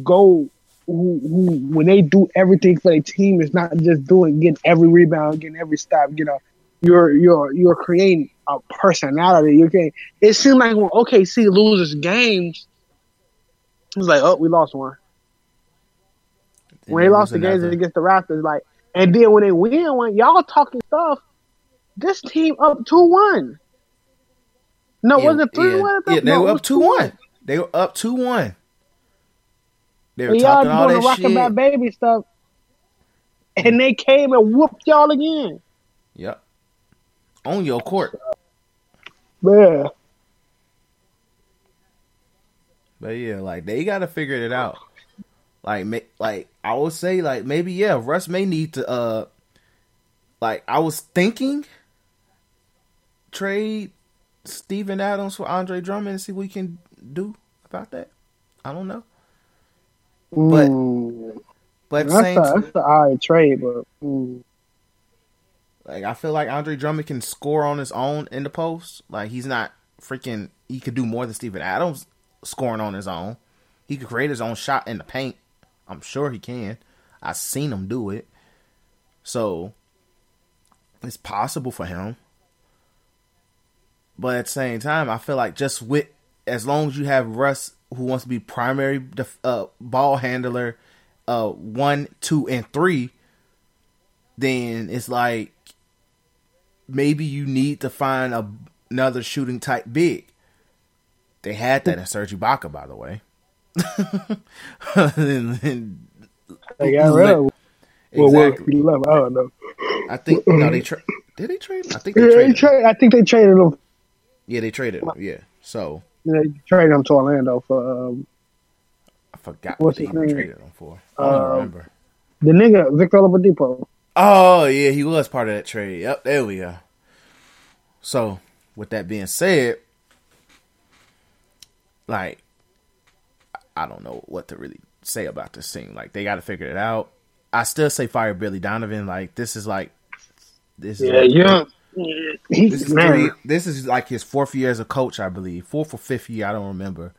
go who, who when they do everything for their team, it's not just doing getting every rebound, getting every stop. You know, you're you're you're creating a personality. You're getting. It seemed like when OKC loses games, it was like, oh, we lost one. When they lost the games against the Raptors, like, and then when they win one, y'all talking stuff. This team up two one. No, was it three one? Yeah, they were up two one. They were up two one. They were And y'all talking all doing that rocking shit. my baby stuff, and they came and whooped y'all again. Yep. On your court. Yeah, But yeah, like they got to figure it out. Like, like I would say, like maybe yeah, Russ may need to. uh Like I was thinking, trade Steven Adams for Andre Drummond and see what we can do about that. I don't know, but Mm. but that's same a, that's an trade, but mm. like I feel like Andre Drummond can score on his own in the post. Like he's not freaking. He could do more than Steven Adams scoring on his own. He could create his own shot in the paint. I'm sure he can. I've seen him do it. So it's possible for him. But at the same time, I feel like just with as long as you have Russ who wants to be primary def- uh, ball handler, uh, one, two, and three, then it's like maybe you need to find a, another shooting type big. They had that in Serge Ibaka, by the way. And- and- they got rid of. Well, well, exactly. I don't know. I think no, they tra- did they trade? him? I think they Yeah, traded. trade. I think they traded him. Yeah, they traded. him. Yeah, so They traded him to Orlando for um, I forgot What's what they even traded him for. I don't Um, remember. the nigga Victor Oladipo. Oh yeah, he was part of that trade. Yep, there we go. So, with that being said, like, I don't know what to really say about this thing. Like, they got to figure it out. I still say fire Billy Donovan. Like, this is like, this is Yeah, like- yeah. This He's is, man. three, this is like his fourth year as a coach, I believe. Fourth or fifth year, I don't remember.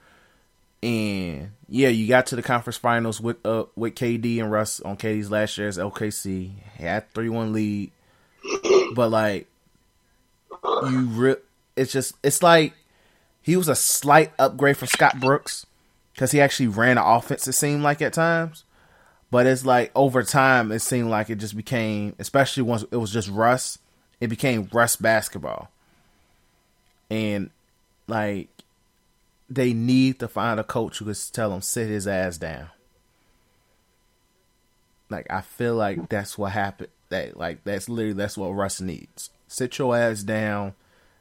And yeah, you got to the conference finals with uh with KD and Russ on KD's last year as OKC. Had three one lead, but like you, re- it's just it's like he was a slight upgrade from Scott Brooks because he actually ran an offense. It seemed like at times, but it's like over time, it seemed like it just became, especially once it was just Russ it became Russ basketball. And like they need to find a coach who can tell him sit his ass down. Like I feel like that's what happened. That like that's literally that's what Russ needs. Sit your ass down.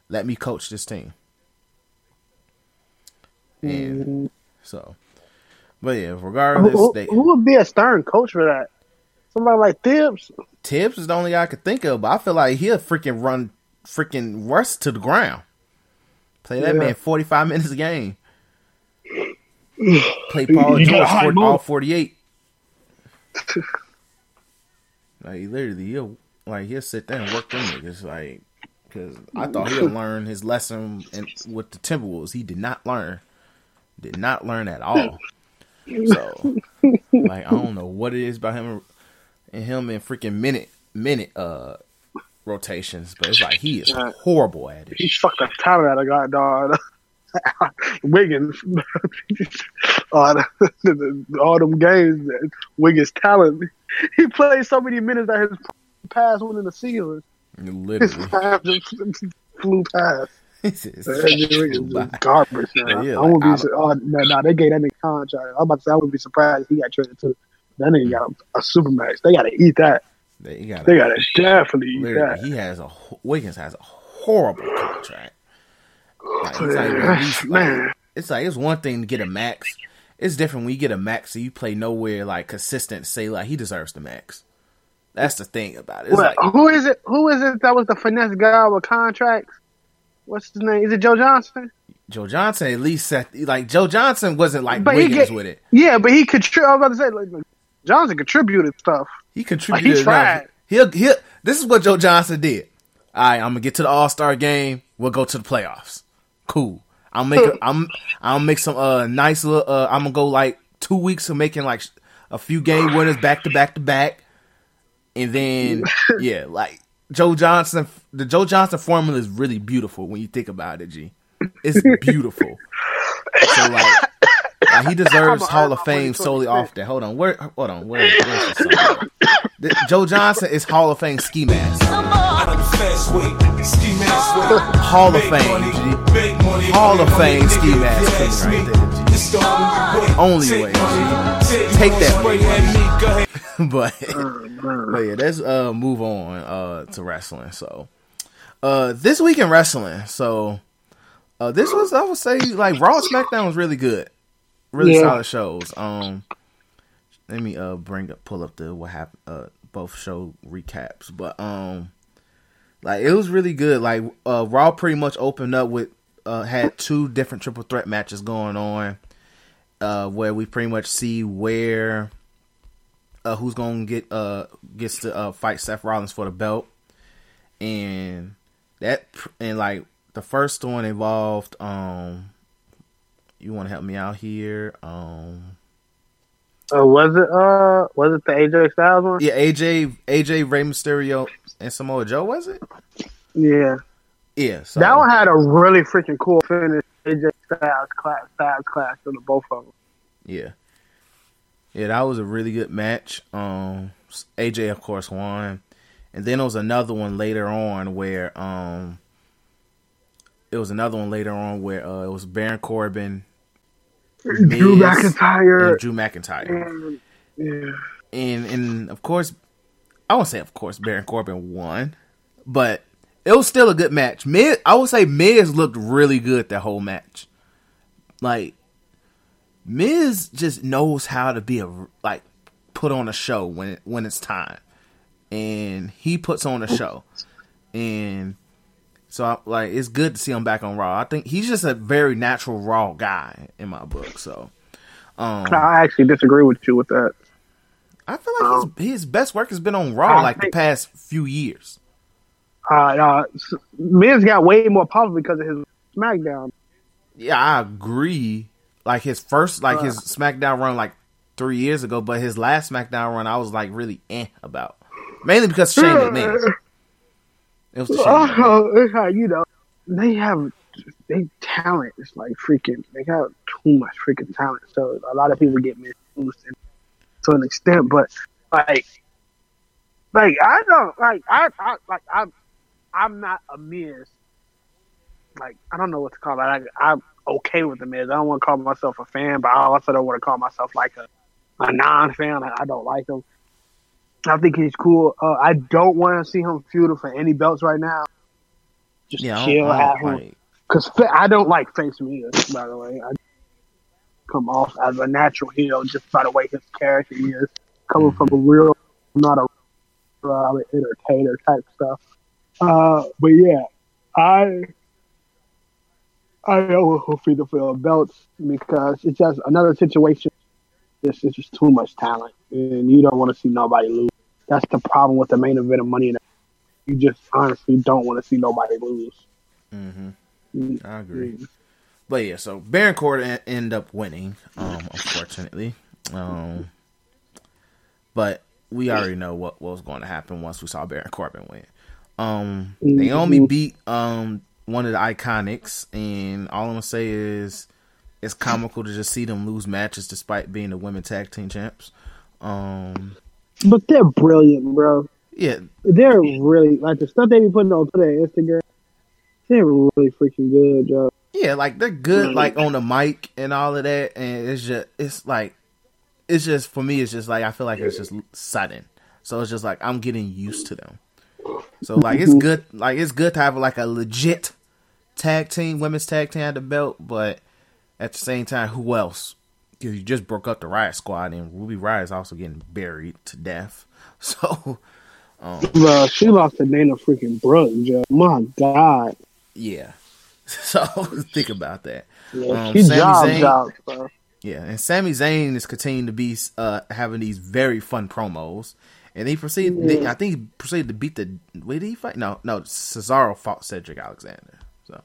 Let me coach this team. And mm-hmm. so But yeah, Who, regardless, who, they, who would be a stern coach for that? Somebody like Thibs. Thibs is the only guy I could think of, but I feel like he'll freaking run freaking Russ to the ground. Play that Yeah. man forty five minutes a game. Play Paul You George hide 40, all forty eight. like he literally, he'll like he'll sit there and work them niggas like because I thought he'll learn his lesson in, with the Timberwolves. He did not learn, did not learn at all. So like I don't know what it is about him and him in freaking minute minute uh rotations, but it's like he is horrible at it. He fucked the talent out of God, dog. Wiggins, all, the, all them games, Wiggins' talent. He played so many minutes that his pass went in the ceiling. His Literally, pass just flew past. It's just- Wiggins garbage. Man. Yeah, I won't like, be. su- Oh, no, no, they gave that nigga contract. I'm about to say I wouldn't be surprised if he got traded too. That nigga got a, a super max. They gotta eat that. They got They gotta definitely eat that. he has a Wiggins has a horrible contract. Like, he's like, least, like, Man. it's like it's one thing to get a max. It's different when you get a max and you play nowhere like consistent. Say like he deserves the max. That's the thing about it. It's who is it? Who is it that was the finesse guy with contracts? What's his name? Is it Joe Johnson? Joe Johnson at least set like Joe Johnson wasn't like But Wiggins get- with it. Yeah, but he could. I was about to say, like, Johnson contributed stuff. He contributed. He tried. He'll, he'll, this is what Joe Johnson did. All right, I'm gonna get to the All Star game. We'll go to the playoffs. Cool. I'll make. A, I'm. I'll make some uh nice little. Uh, I'm gonna go like two weeks of making like a few game winners back to back to back, and then yeah, like Joe Johnson. The Joe Johnson formula is really beautiful when you think about it. G, it's beautiful. so like. Like, he deserves Hall of Fame solely off that. Hold on, where? Hold on, where? Where's the Joe Johnson is Hall of Fame ski mask. Hall of Fame, G. Hall of Fame ski mask right there, G. Only way, G. Take that but, but yeah, let's uh move on uh to wrestling. So uh this week in wrestling, so uh this was I would say like Raw SmackDown was really good. Really Yeah. solid shows. Um let me uh bring up pull up the what happened uh both show recaps. But um like it was really good. Like uh Raw pretty much opened up with uh had two different triple threat matches going on. Uh where we pretty much see where uh who's gonna get uh gets to uh fight Seth Rollins for the belt. And that and like the first one involved um you wanna help me out here? Um Uh, was it? Uh, was it the AJ Styles one? Yeah, AJ, AJ, Rey Mysterio, and Samoa Joe was it? Yeah. Yeah, so, That one had a really freaking cool finish. AJ Styles class, Styles class to the both of them. yeah, yeah. That was a really good match. Um, AJ of course won, and then there was another one later on where um, it was another one later on where uh, it was Baron Corbin, Drew McIntyre. and Drew McIntyre, and- yeah. and and of course, I won't say of course Baron Corbin won, but it was still a good match. Miz, I would say Miz looked really good that whole match. Like Miz just knows how to be a like put on a show when it, when it's time, and he puts on a show, and so I, like it's good to see him back on Raw. I think he's just a very natural Raw guy in my book. So um, I actually disagree with you with that. I feel like his his best work has been on Raw I like the past few years. Uh, uh, Miz got way more popular because of his SmackDown. Yeah, I agree. Like his first, like his SmackDown run, like three years ago, but his last SmackDown run, I was like really eh about, mainly because Shane McMahon. It was the Oh, it's how you know they have they talent. It's like freaking. They got too much freaking talent. So a lot of people get misused to an extent. But like, like I don't like I, I like I'm I'm not a Miz. Like I don't know what to call it. I, I'm okay with the Miz. I don't want to call myself a fan, but I also don't want to call myself like a a non-fan. I, I don't like him. I think he's cool. Uh, I don't want to see him feuding for any belts right now. Just Yeah, chill, don't, have don't him. like. Cause fa- I don't like face Miz, by the way. I, come off as a natural heel just by the way his character is, coming from a real, not a uh, entertainer type stuff. Uh, but yeah, I I don't know who Freedom for belts because it's just another situation. This is just too much talent, and you don't want to see nobody lose. That's the problem with the main event of Money in the You just honestly don't want to see nobody lose. Mm-hmm. I agree. But yeah, so Baron Corbin end up winning, um, unfortunately. Um, but we already know what, what was going to happen once we saw Baron Corbin win. Um, Naomi beat um one of the iconics, and all I'm gonna say is it's comical to just see them lose matches despite being the women tag team champs. Um, but they're brilliant, bro. Yeah, they're really like the stuff they be putting on Twitter and Instagram. They're really freaking good, Joe. Yeah, like they're good, like on the mic and all of that, and it's just it's like it's just for me. It's just like I feel like it's just sudden, so it's just like I'm getting used to them. So like it's good, like it's good to have like a legit tag team, women's tag team at the belt, but at the same time, who else? You just broke up the Riot Squad, and Ruby Riot is also getting buried to death. So, um, bro, she lost to Dana freaking Brooke, Joe. My God. Yeah. So think about that. Yeah, um, job, Zayn, bro. Yeah, and Sami Zayn is continuing to be uh, having these very fun promos. And he proceeded. Yeah. I think he proceeded to beat the. Wait, did he fight? No, no. Cesaro fought Cedric Alexander. So,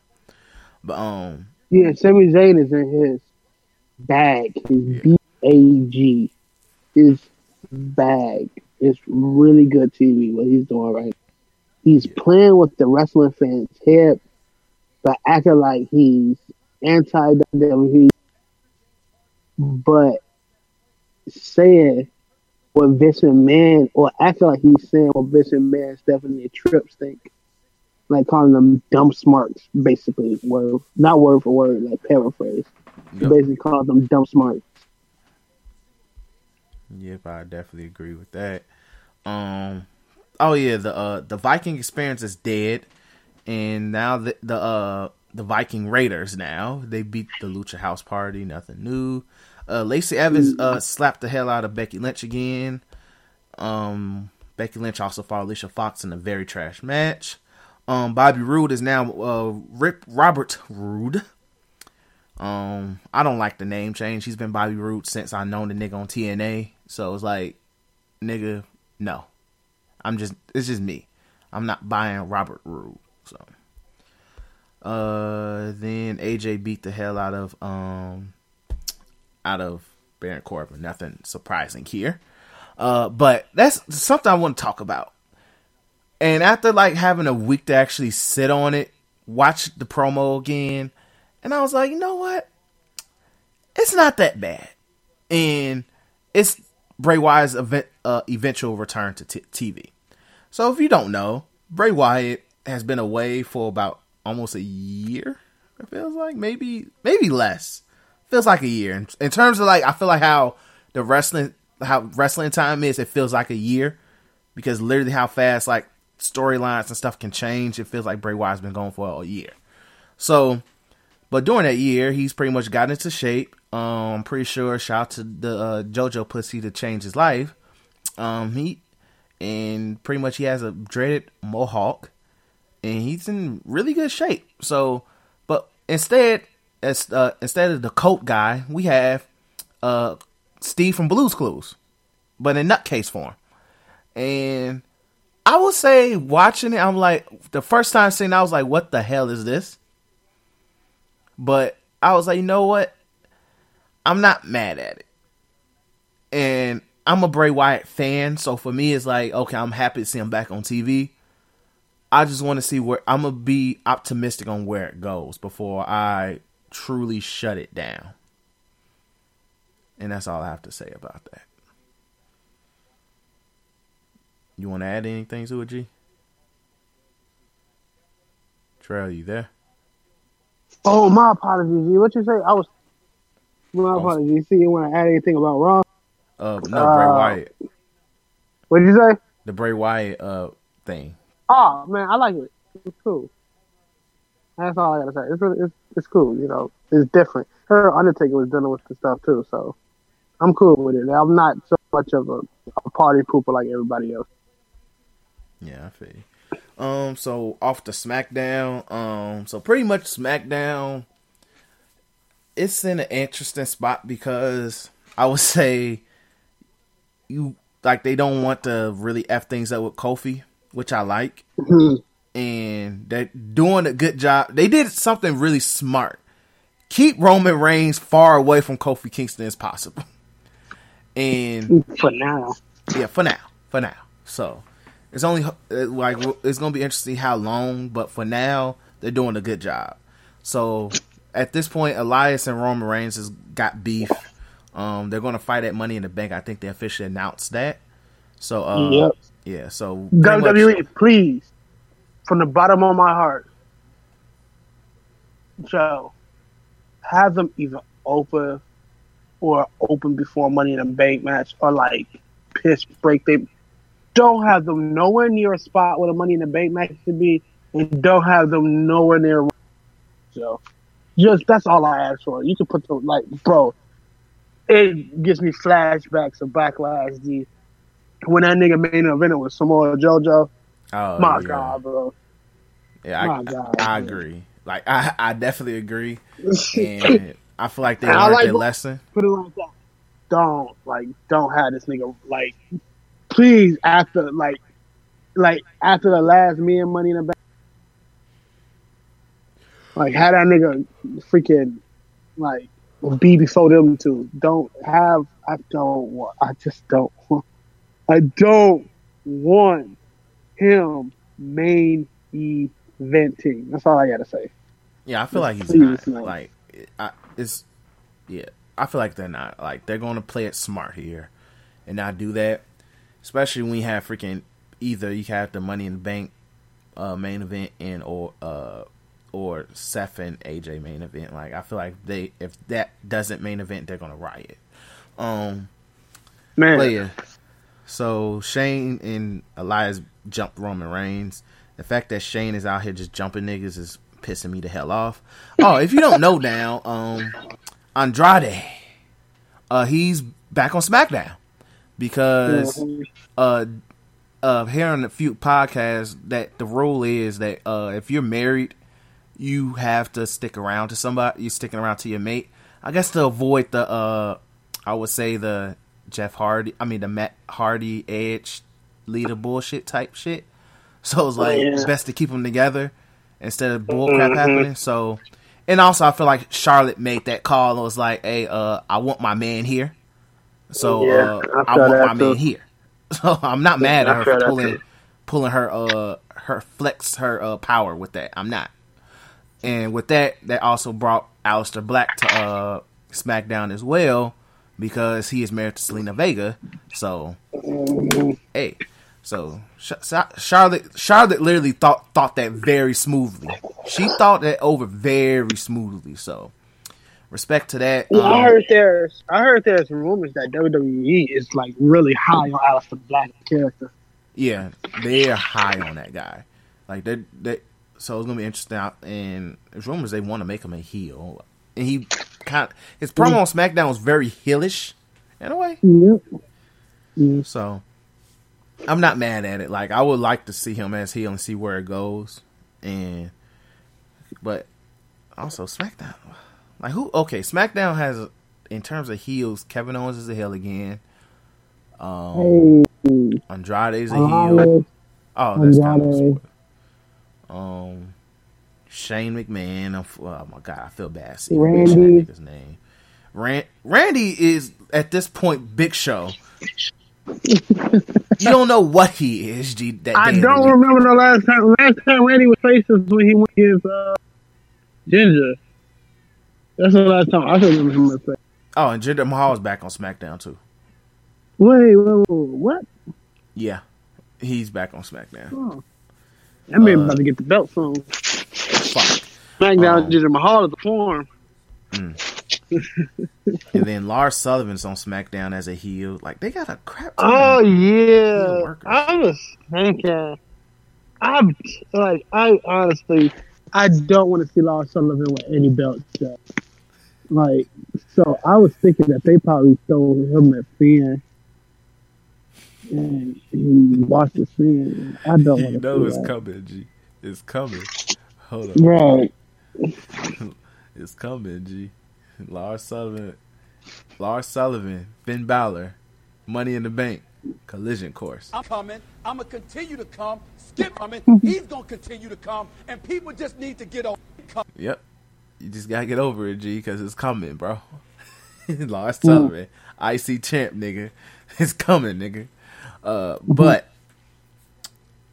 but um. Yeah, Sami Zayn is in his bag. His. B A G. His bag. It's really good TV. What he's doing right. He's yeah. playing with the wrestling fans' head but acting like he's anti WWE, but saying what Vince McMahon, or acting like he's saying what Vince McMahon, Stephanie Trips think, like calling them dumb smarts, basically, word not word for word, like paraphrase. Yep. Basically, calling them dumb smarts. Yep, I definitely agree with that. Um, oh yeah, the uh, the Viking experience is dead and now the the uh the Viking Raiders now they beat the Lucha House Party. Nothing new. Uh, Lacey Evans uh, slapped the hell out of Becky Lynch again. Um, Becky Lynch also fought Alicia Fox in a very trash match. Um, Bobby Roode is now uh, Rip Robert Roode. Um, I don't like the name change. He's been Bobby Roode since I known the nigga on TNA. So it's like, nigga, no. I'm just, it's just me. I'm not buying Robert Roode. So, uh, then AJ beat the hell out of um out of Baron Corbin. Nothing surprising here. Uh, but that's something I want to talk about. And after like having a week to actually sit on it, watch the promo again, and I was like, you know what? It's not that bad, and it's Bray Wyatt's event, uh, eventual return to t- TV. So if you don't know, Bray Wyatt has been away for about almost a year. It feels like maybe maybe less. Feels like a year. In, in terms of like, I feel like how the wrestling how wrestling time is. It feels like a year because literally how fast like storylines and stuff can change. It feels like Bray Wyatt's been going for a year. So, but during that year, he's pretty much gotten into shape. Um, I'm pretty sure. Shout out to the uh, JoJo Pussy to change his life. Um, he and pretty much he has a dreaded mohawk and he's in really good shape. So, but instead, as uh, instead of the coat guy, we have uh, Steve from Blue's Clues, but in nutcase form. And I would say watching it, I'm like the first time seeing, it, I was like, "What the hell is this?" But I was like, you know what? I'm not mad at it, and I'm a Bray Wyatt fan, so for me, it's like, okay, I'm happy to see him back on TV. I just want to see where I'm gonna be optimistic on where it goes before I truly shut it down. And that's all I have to say about that. You want to add anything to it, G? Trail, you there? Oh, my apologies, G. What you say? I was. My oh. apologies. See, you want to add anything about Raw? Uh, no, Bray uh, Wyatt. What did you say? The Bray Wyatt uh thing. Oh man, I like it. It's cool. That's all I gotta say. It's really, it's, It's cool, you know. It's different. Her Undertaker was dealing with the stuff too, so I'm cool with it. I'm not so much of a, a party pooper like everybody else. Yeah, I feel you. Um, so off to SmackDown. Um, so pretty much SmackDown. It's in an interesting spot because I would say you like they don't want to really f things up with Kofi, which I like, and they're doing a good job. They did something really smart. Keep Roman Reigns far away from Kofi Kingston as possible, and For now, yeah, for now, for now. So it's only uh, like it's gonna be interesting how long, but for now they're doing a good job. So at this point, Elias and Roman Reigns has got beef. Um, they're gonna fight at Money in the Bank. I think they officially announced that. So uh, Yep. yeah. So WWE, much- please, from the bottom of my heart, Joe, have them either open or open before Money in the Bank match, or like piss break. They don't have them nowhere near a spot where the Money in the Bank match should be, and don't have them nowhere near. So, just that's all I ask for. You can put the like, bro. It gives me flashbacks of Backlash. The when that nigga made main event with Samoa JoJo. oh, My yeah. God, bro. Yeah, My I, God, I, I agree. Like I, I definitely agree, and I feel like they learned like their lesson. Put it like that. Don't like don't have this nigga like please after like like after the last me and money in the bank. Like had that nigga freaking like be before them two. Don't have I don't want I just don't want I don't want him main eventing. That's all I gotta say. Yeah, I feel like he's Please, not. no. Like, I, it's yeah. I feel like they're not. Like, they're going to play it smart here, and not do that. Especially when you have freaking either you have the Money in the Bank uh, main event and or uh or Seth and AJ main event. Like, I feel like they if that doesn't main event, they're gonna riot. Um, Man, yeah. So Shane and Elias jumped Roman Reigns. The fact that Shane is out here just jumping niggas is pissing me the hell off. Oh, if you don't know now, um, Andrade, uh, he's back on SmackDown because uh, uh, here on the few podcasts that the rule is that uh, if you're married, you have to stick around to somebody. You're sticking around to your mate. I guess to avoid the uh, I would say the Jeff Hardy. I mean the Matt Hardy Edge Lita bullshit type shit. So it's like yeah. best to keep them together instead of bullcrap happening. So, and also I feel like Charlotte made that call and was like, "Hey, uh, I want my man here." So Yeah, uh, I I, feel want my too. man here. So I'm not mad I at her for pulling pulling her uh her flex her uh power with that. I'm not. And with that, that also brought Aleister Black to uh SmackDown as well because he is married to Zelina Vega. So hey, so Charlotte Charlotte literally thought thought that very smoothly. She thought that over very smoothly. So respect to that. Well, I Um, heard there's I heard there's rumors that WWE is like really high on Aleister Black character. Yeah, they're high on that guy. Like they they so it's gonna be interesting. Out and there's rumors they want to make him a heel, and he kind his promo on SmackDown was very heelish in a way. Yep. So I'm not mad at it. Like I would like to see him as heel and see where it goes. And but also SmackDown, like who? Okay, SmackDown has in terms of heels, Kevin Owens is a heel again. Um, is a heel. Elias, Oh, that's kind of um, Shane McMahon. I'm Oh my god, I feel bad. seeing Randy. that nigga's name. Rand, Randy is at this point Big Show. you don't know what he is. G, that I day of the don't remember the last time. Last time Randy was faces when he went against uh, Jinder. That's the last time I remember him as face. Oh, and Jinder Mahal is back on SmackDown too. Wait, wait, wait, what? Yeah, he's back on SmackDown. That man Uh, about to get the belt soon. Fuck. SmackDown um, Jinder Mahal is the form. And then Lars Sullivan's on SmackDown as a heel. Like they got a crap. Oh yeah. I was thinking. I'm like, I honestly I don't want to see Lars Sullivan with any belts. Though. Like, so I was thinking that they probably stole him at Finn. And he watched the Finn. I don't want You know it's that. coming, G. It's coming. Hold up. Right. It's coming, G. Lars Sullivan, Lars Sullivan, Finn Balor, Money in the Bank, Collision Course. I'm coming. I'm gonna continue to come. Skip coming. He's gonna continue to come, and people just need to get on. Yep. You just gotta get over it, G, because it's coming, bro. Lars Sullivan, IC champ, nigga. It's coming, nigga. Uh, but,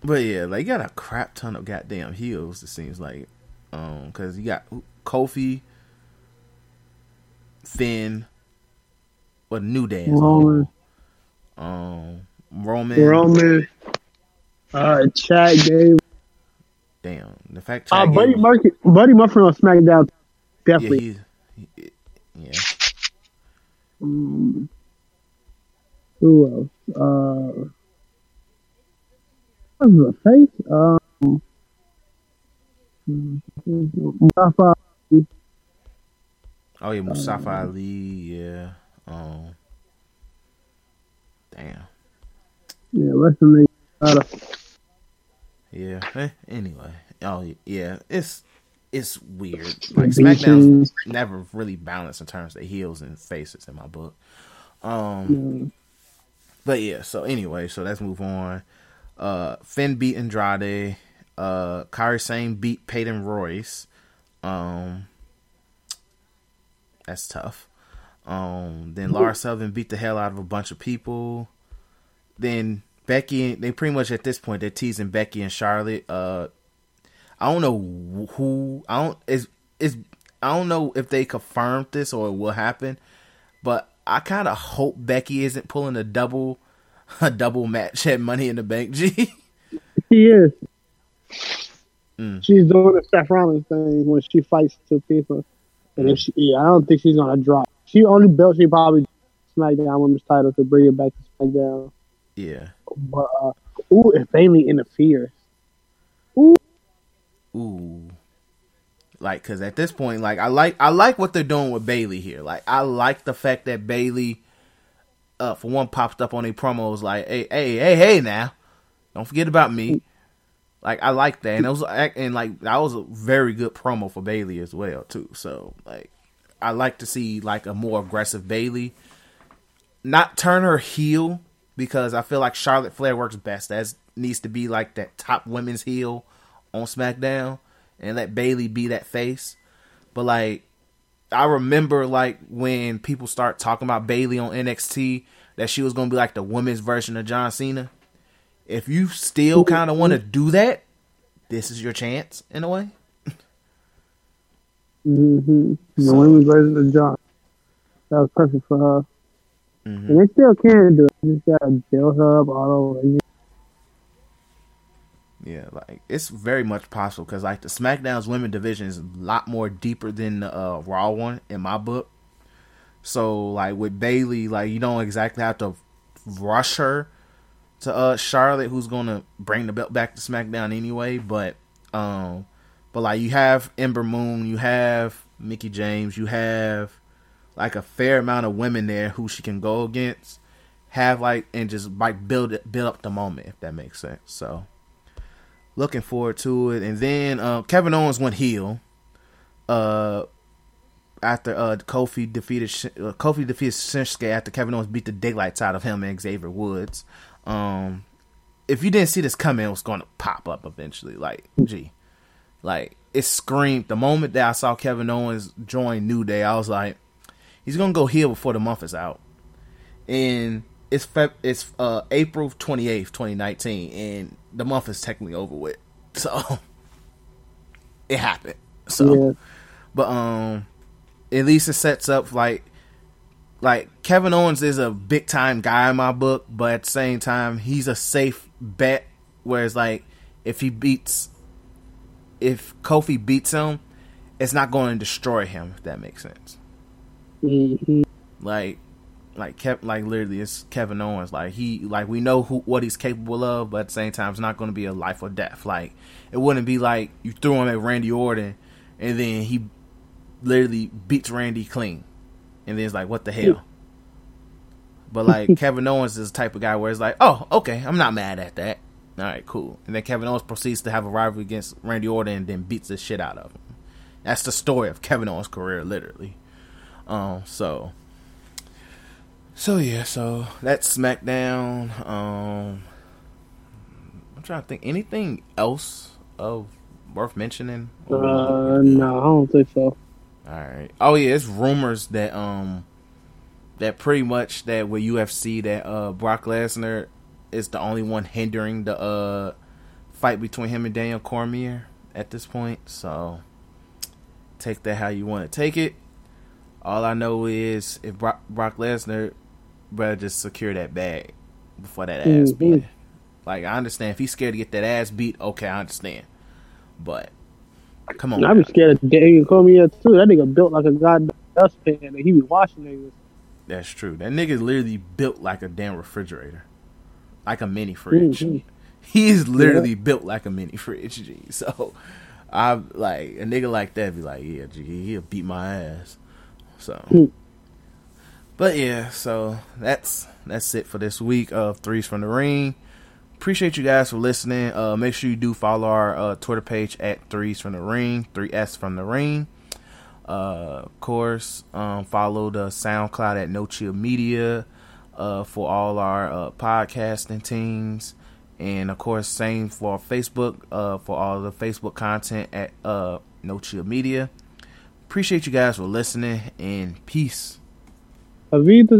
but yeah, like you got a crap ton of goddamn heels. It seems like, um, because you got Kofi, Finn, what New Day. Roman, um, Roman. Roman, uh, Chad Gable. Damn, the fact. Uh, Chad Buddy Gable- Murphy, Buddy Murphy on SmackDown. Yeah, Definitely. he, he- yeah. Um, who else? Uh, the face? Um, Mustafa. Oh yeah, Mustafa Ali. Yeah. Um. Damn. Yeah, what's the name? Yeah. Eh, anyway. Oh yeah. It's it's weird. Like. SmackDown's never really balanced in terms of heels and faces in my book. Um. But yeah. So anyway. So let's move on. Uh, Finn beat Andrade. Uh, Kairi Sane beat Peyton Royce. Um. That's tough. Um, then Lars Sullivan beat the hell out of a bunch of people. Then Becky, they pretty much at this point they're teasing Becky and Charlotte. Uh, I don't know who. I don't is is I don't know if they confirmed this or it will happen, but I kind of hope Becky isn't pulling a double a double match at Money in the Bank. G. She is. Mm. She's doing the Seth Rollins thing when she fights two people. And if she, yeah, I don't think she's gonna drop. She only belt she probably SmackDown Women's title to bring it back to SmackDown. yeah. But uh, ooh, if Bayley interferes, ooh like because at this point like i like i like what they're doing with bayley here. Like i like the fact that bayley uh for one popped up on a promos like hey hey hey hey now. Don't forget about me. Like i like that. And it was and like that was a very good promo for bayley as well too. So like i like to see like a more aggressive bayley. Not turn her heel because i feel like charlotte flair works best. As needs to be like that top women's heel on SmackDown and let Bayley be that face. But like I remember like when people start talking about Bayley on NXT that she was going to be like the women's version of John Cena. If you still kind of want to do that, this is your chance in a way. mm-hmm. the So- women's version of John, that was perfect for her. Mhm. And they still can do it. You just gotta build her up all over again. Yeah, like it's very much possible because like the SmackDown's women division is a lot more deeper than the uh, Raw one in my book. So like with Bayley, like you don't exactly have to rush her to uh Charlotte, who's gonna bring the belt back to SmackDown anyway. But um, but like you have Ember Moon, you have Mickie James, you have like a fair amount of women there who she can go against. Have like and just like build it, build up the moment if that makes sense. So looking forward to it. And then uh, Kevin Owens went heel. Uh, after uh, Kofi defeated uh, Kofi defeated Shinsuke after Kevin Owens beat the daylights out of him and Xavier Woods. Um, if you didn't see this coming, it was going to pop up eventually. Like, gee, like it screamed the moment that I saw Kevin Owens join New Day. I was like, he's gonna go heel before the month is out. And it's Feb- it's uh April twenty eighth, twenty nineteen, and the month is technically over with. So it happened. So Yeah. but um at least it sets up like like Kevin Owens is a big time guy in my book, but at the same time he's a safe bet. Whereas like if he beats if Kofi beats him, it's not going to destroy him, if that makes sense. Mm-hmm. Like like kept like literally it's Kevin Owens. Like he like we know who what he's capable of, but at the same time it's not going to be a life or death. Like it wouldn't be like you threw him at Randy Orton and then he literally beats Randy clean, and then it's like what the hell. But like Kevin Owens is the type of guy where it's like, oh, okay, I'm not mad at that. All right, cool. And then Kevin Owens proceeds to have a rivalry against Randy Orton and then beats the shit out of him. That's the story of Kevin Owens' career, literally. Um, so, so yeah, so that's SmackDown. Um, I'm trying to think anything else of worth mentioning. Uh, no, I don't think so. All right. Oh yeah, it's rumors that um that pretty much that with UFC that uh Brock Lesnar is the only one hindering the uh fight between him and Daniel Cormier at this point. So take that how you want to take it. All I know is if Brock, Brock Lesnar better just secure that bag before that ass Mhm. beat. Like I understand if he's scared to get that ass beat, okay, I understand. But come on. Be scared of Daniel Cormier too. That nigga built like a goddamn dustpan, and he be washing niggas. That's true. That nigga literally built like a damn refrigerator, like a mini fridge. Mhm. He is literally built like a mini fridge. G. So I like a nigga like that be like, yeah, G, he'll beat my ass. So, Hmm. But yeah, so that's that's it for this week of threes from the ring. Appreciate you guys for listening. Uh, make sure you do follow our uh, Twitter page at threes from the ring, three S from the ring. Uh, of course, um, follow the SoundCloud at No Chill Media uh, for all our uh, podcasting teams, and of course, same for Facebook uh, for all the Facebook content at uh, No Chill Media. Appreciate you guys for listening, and peace. Avita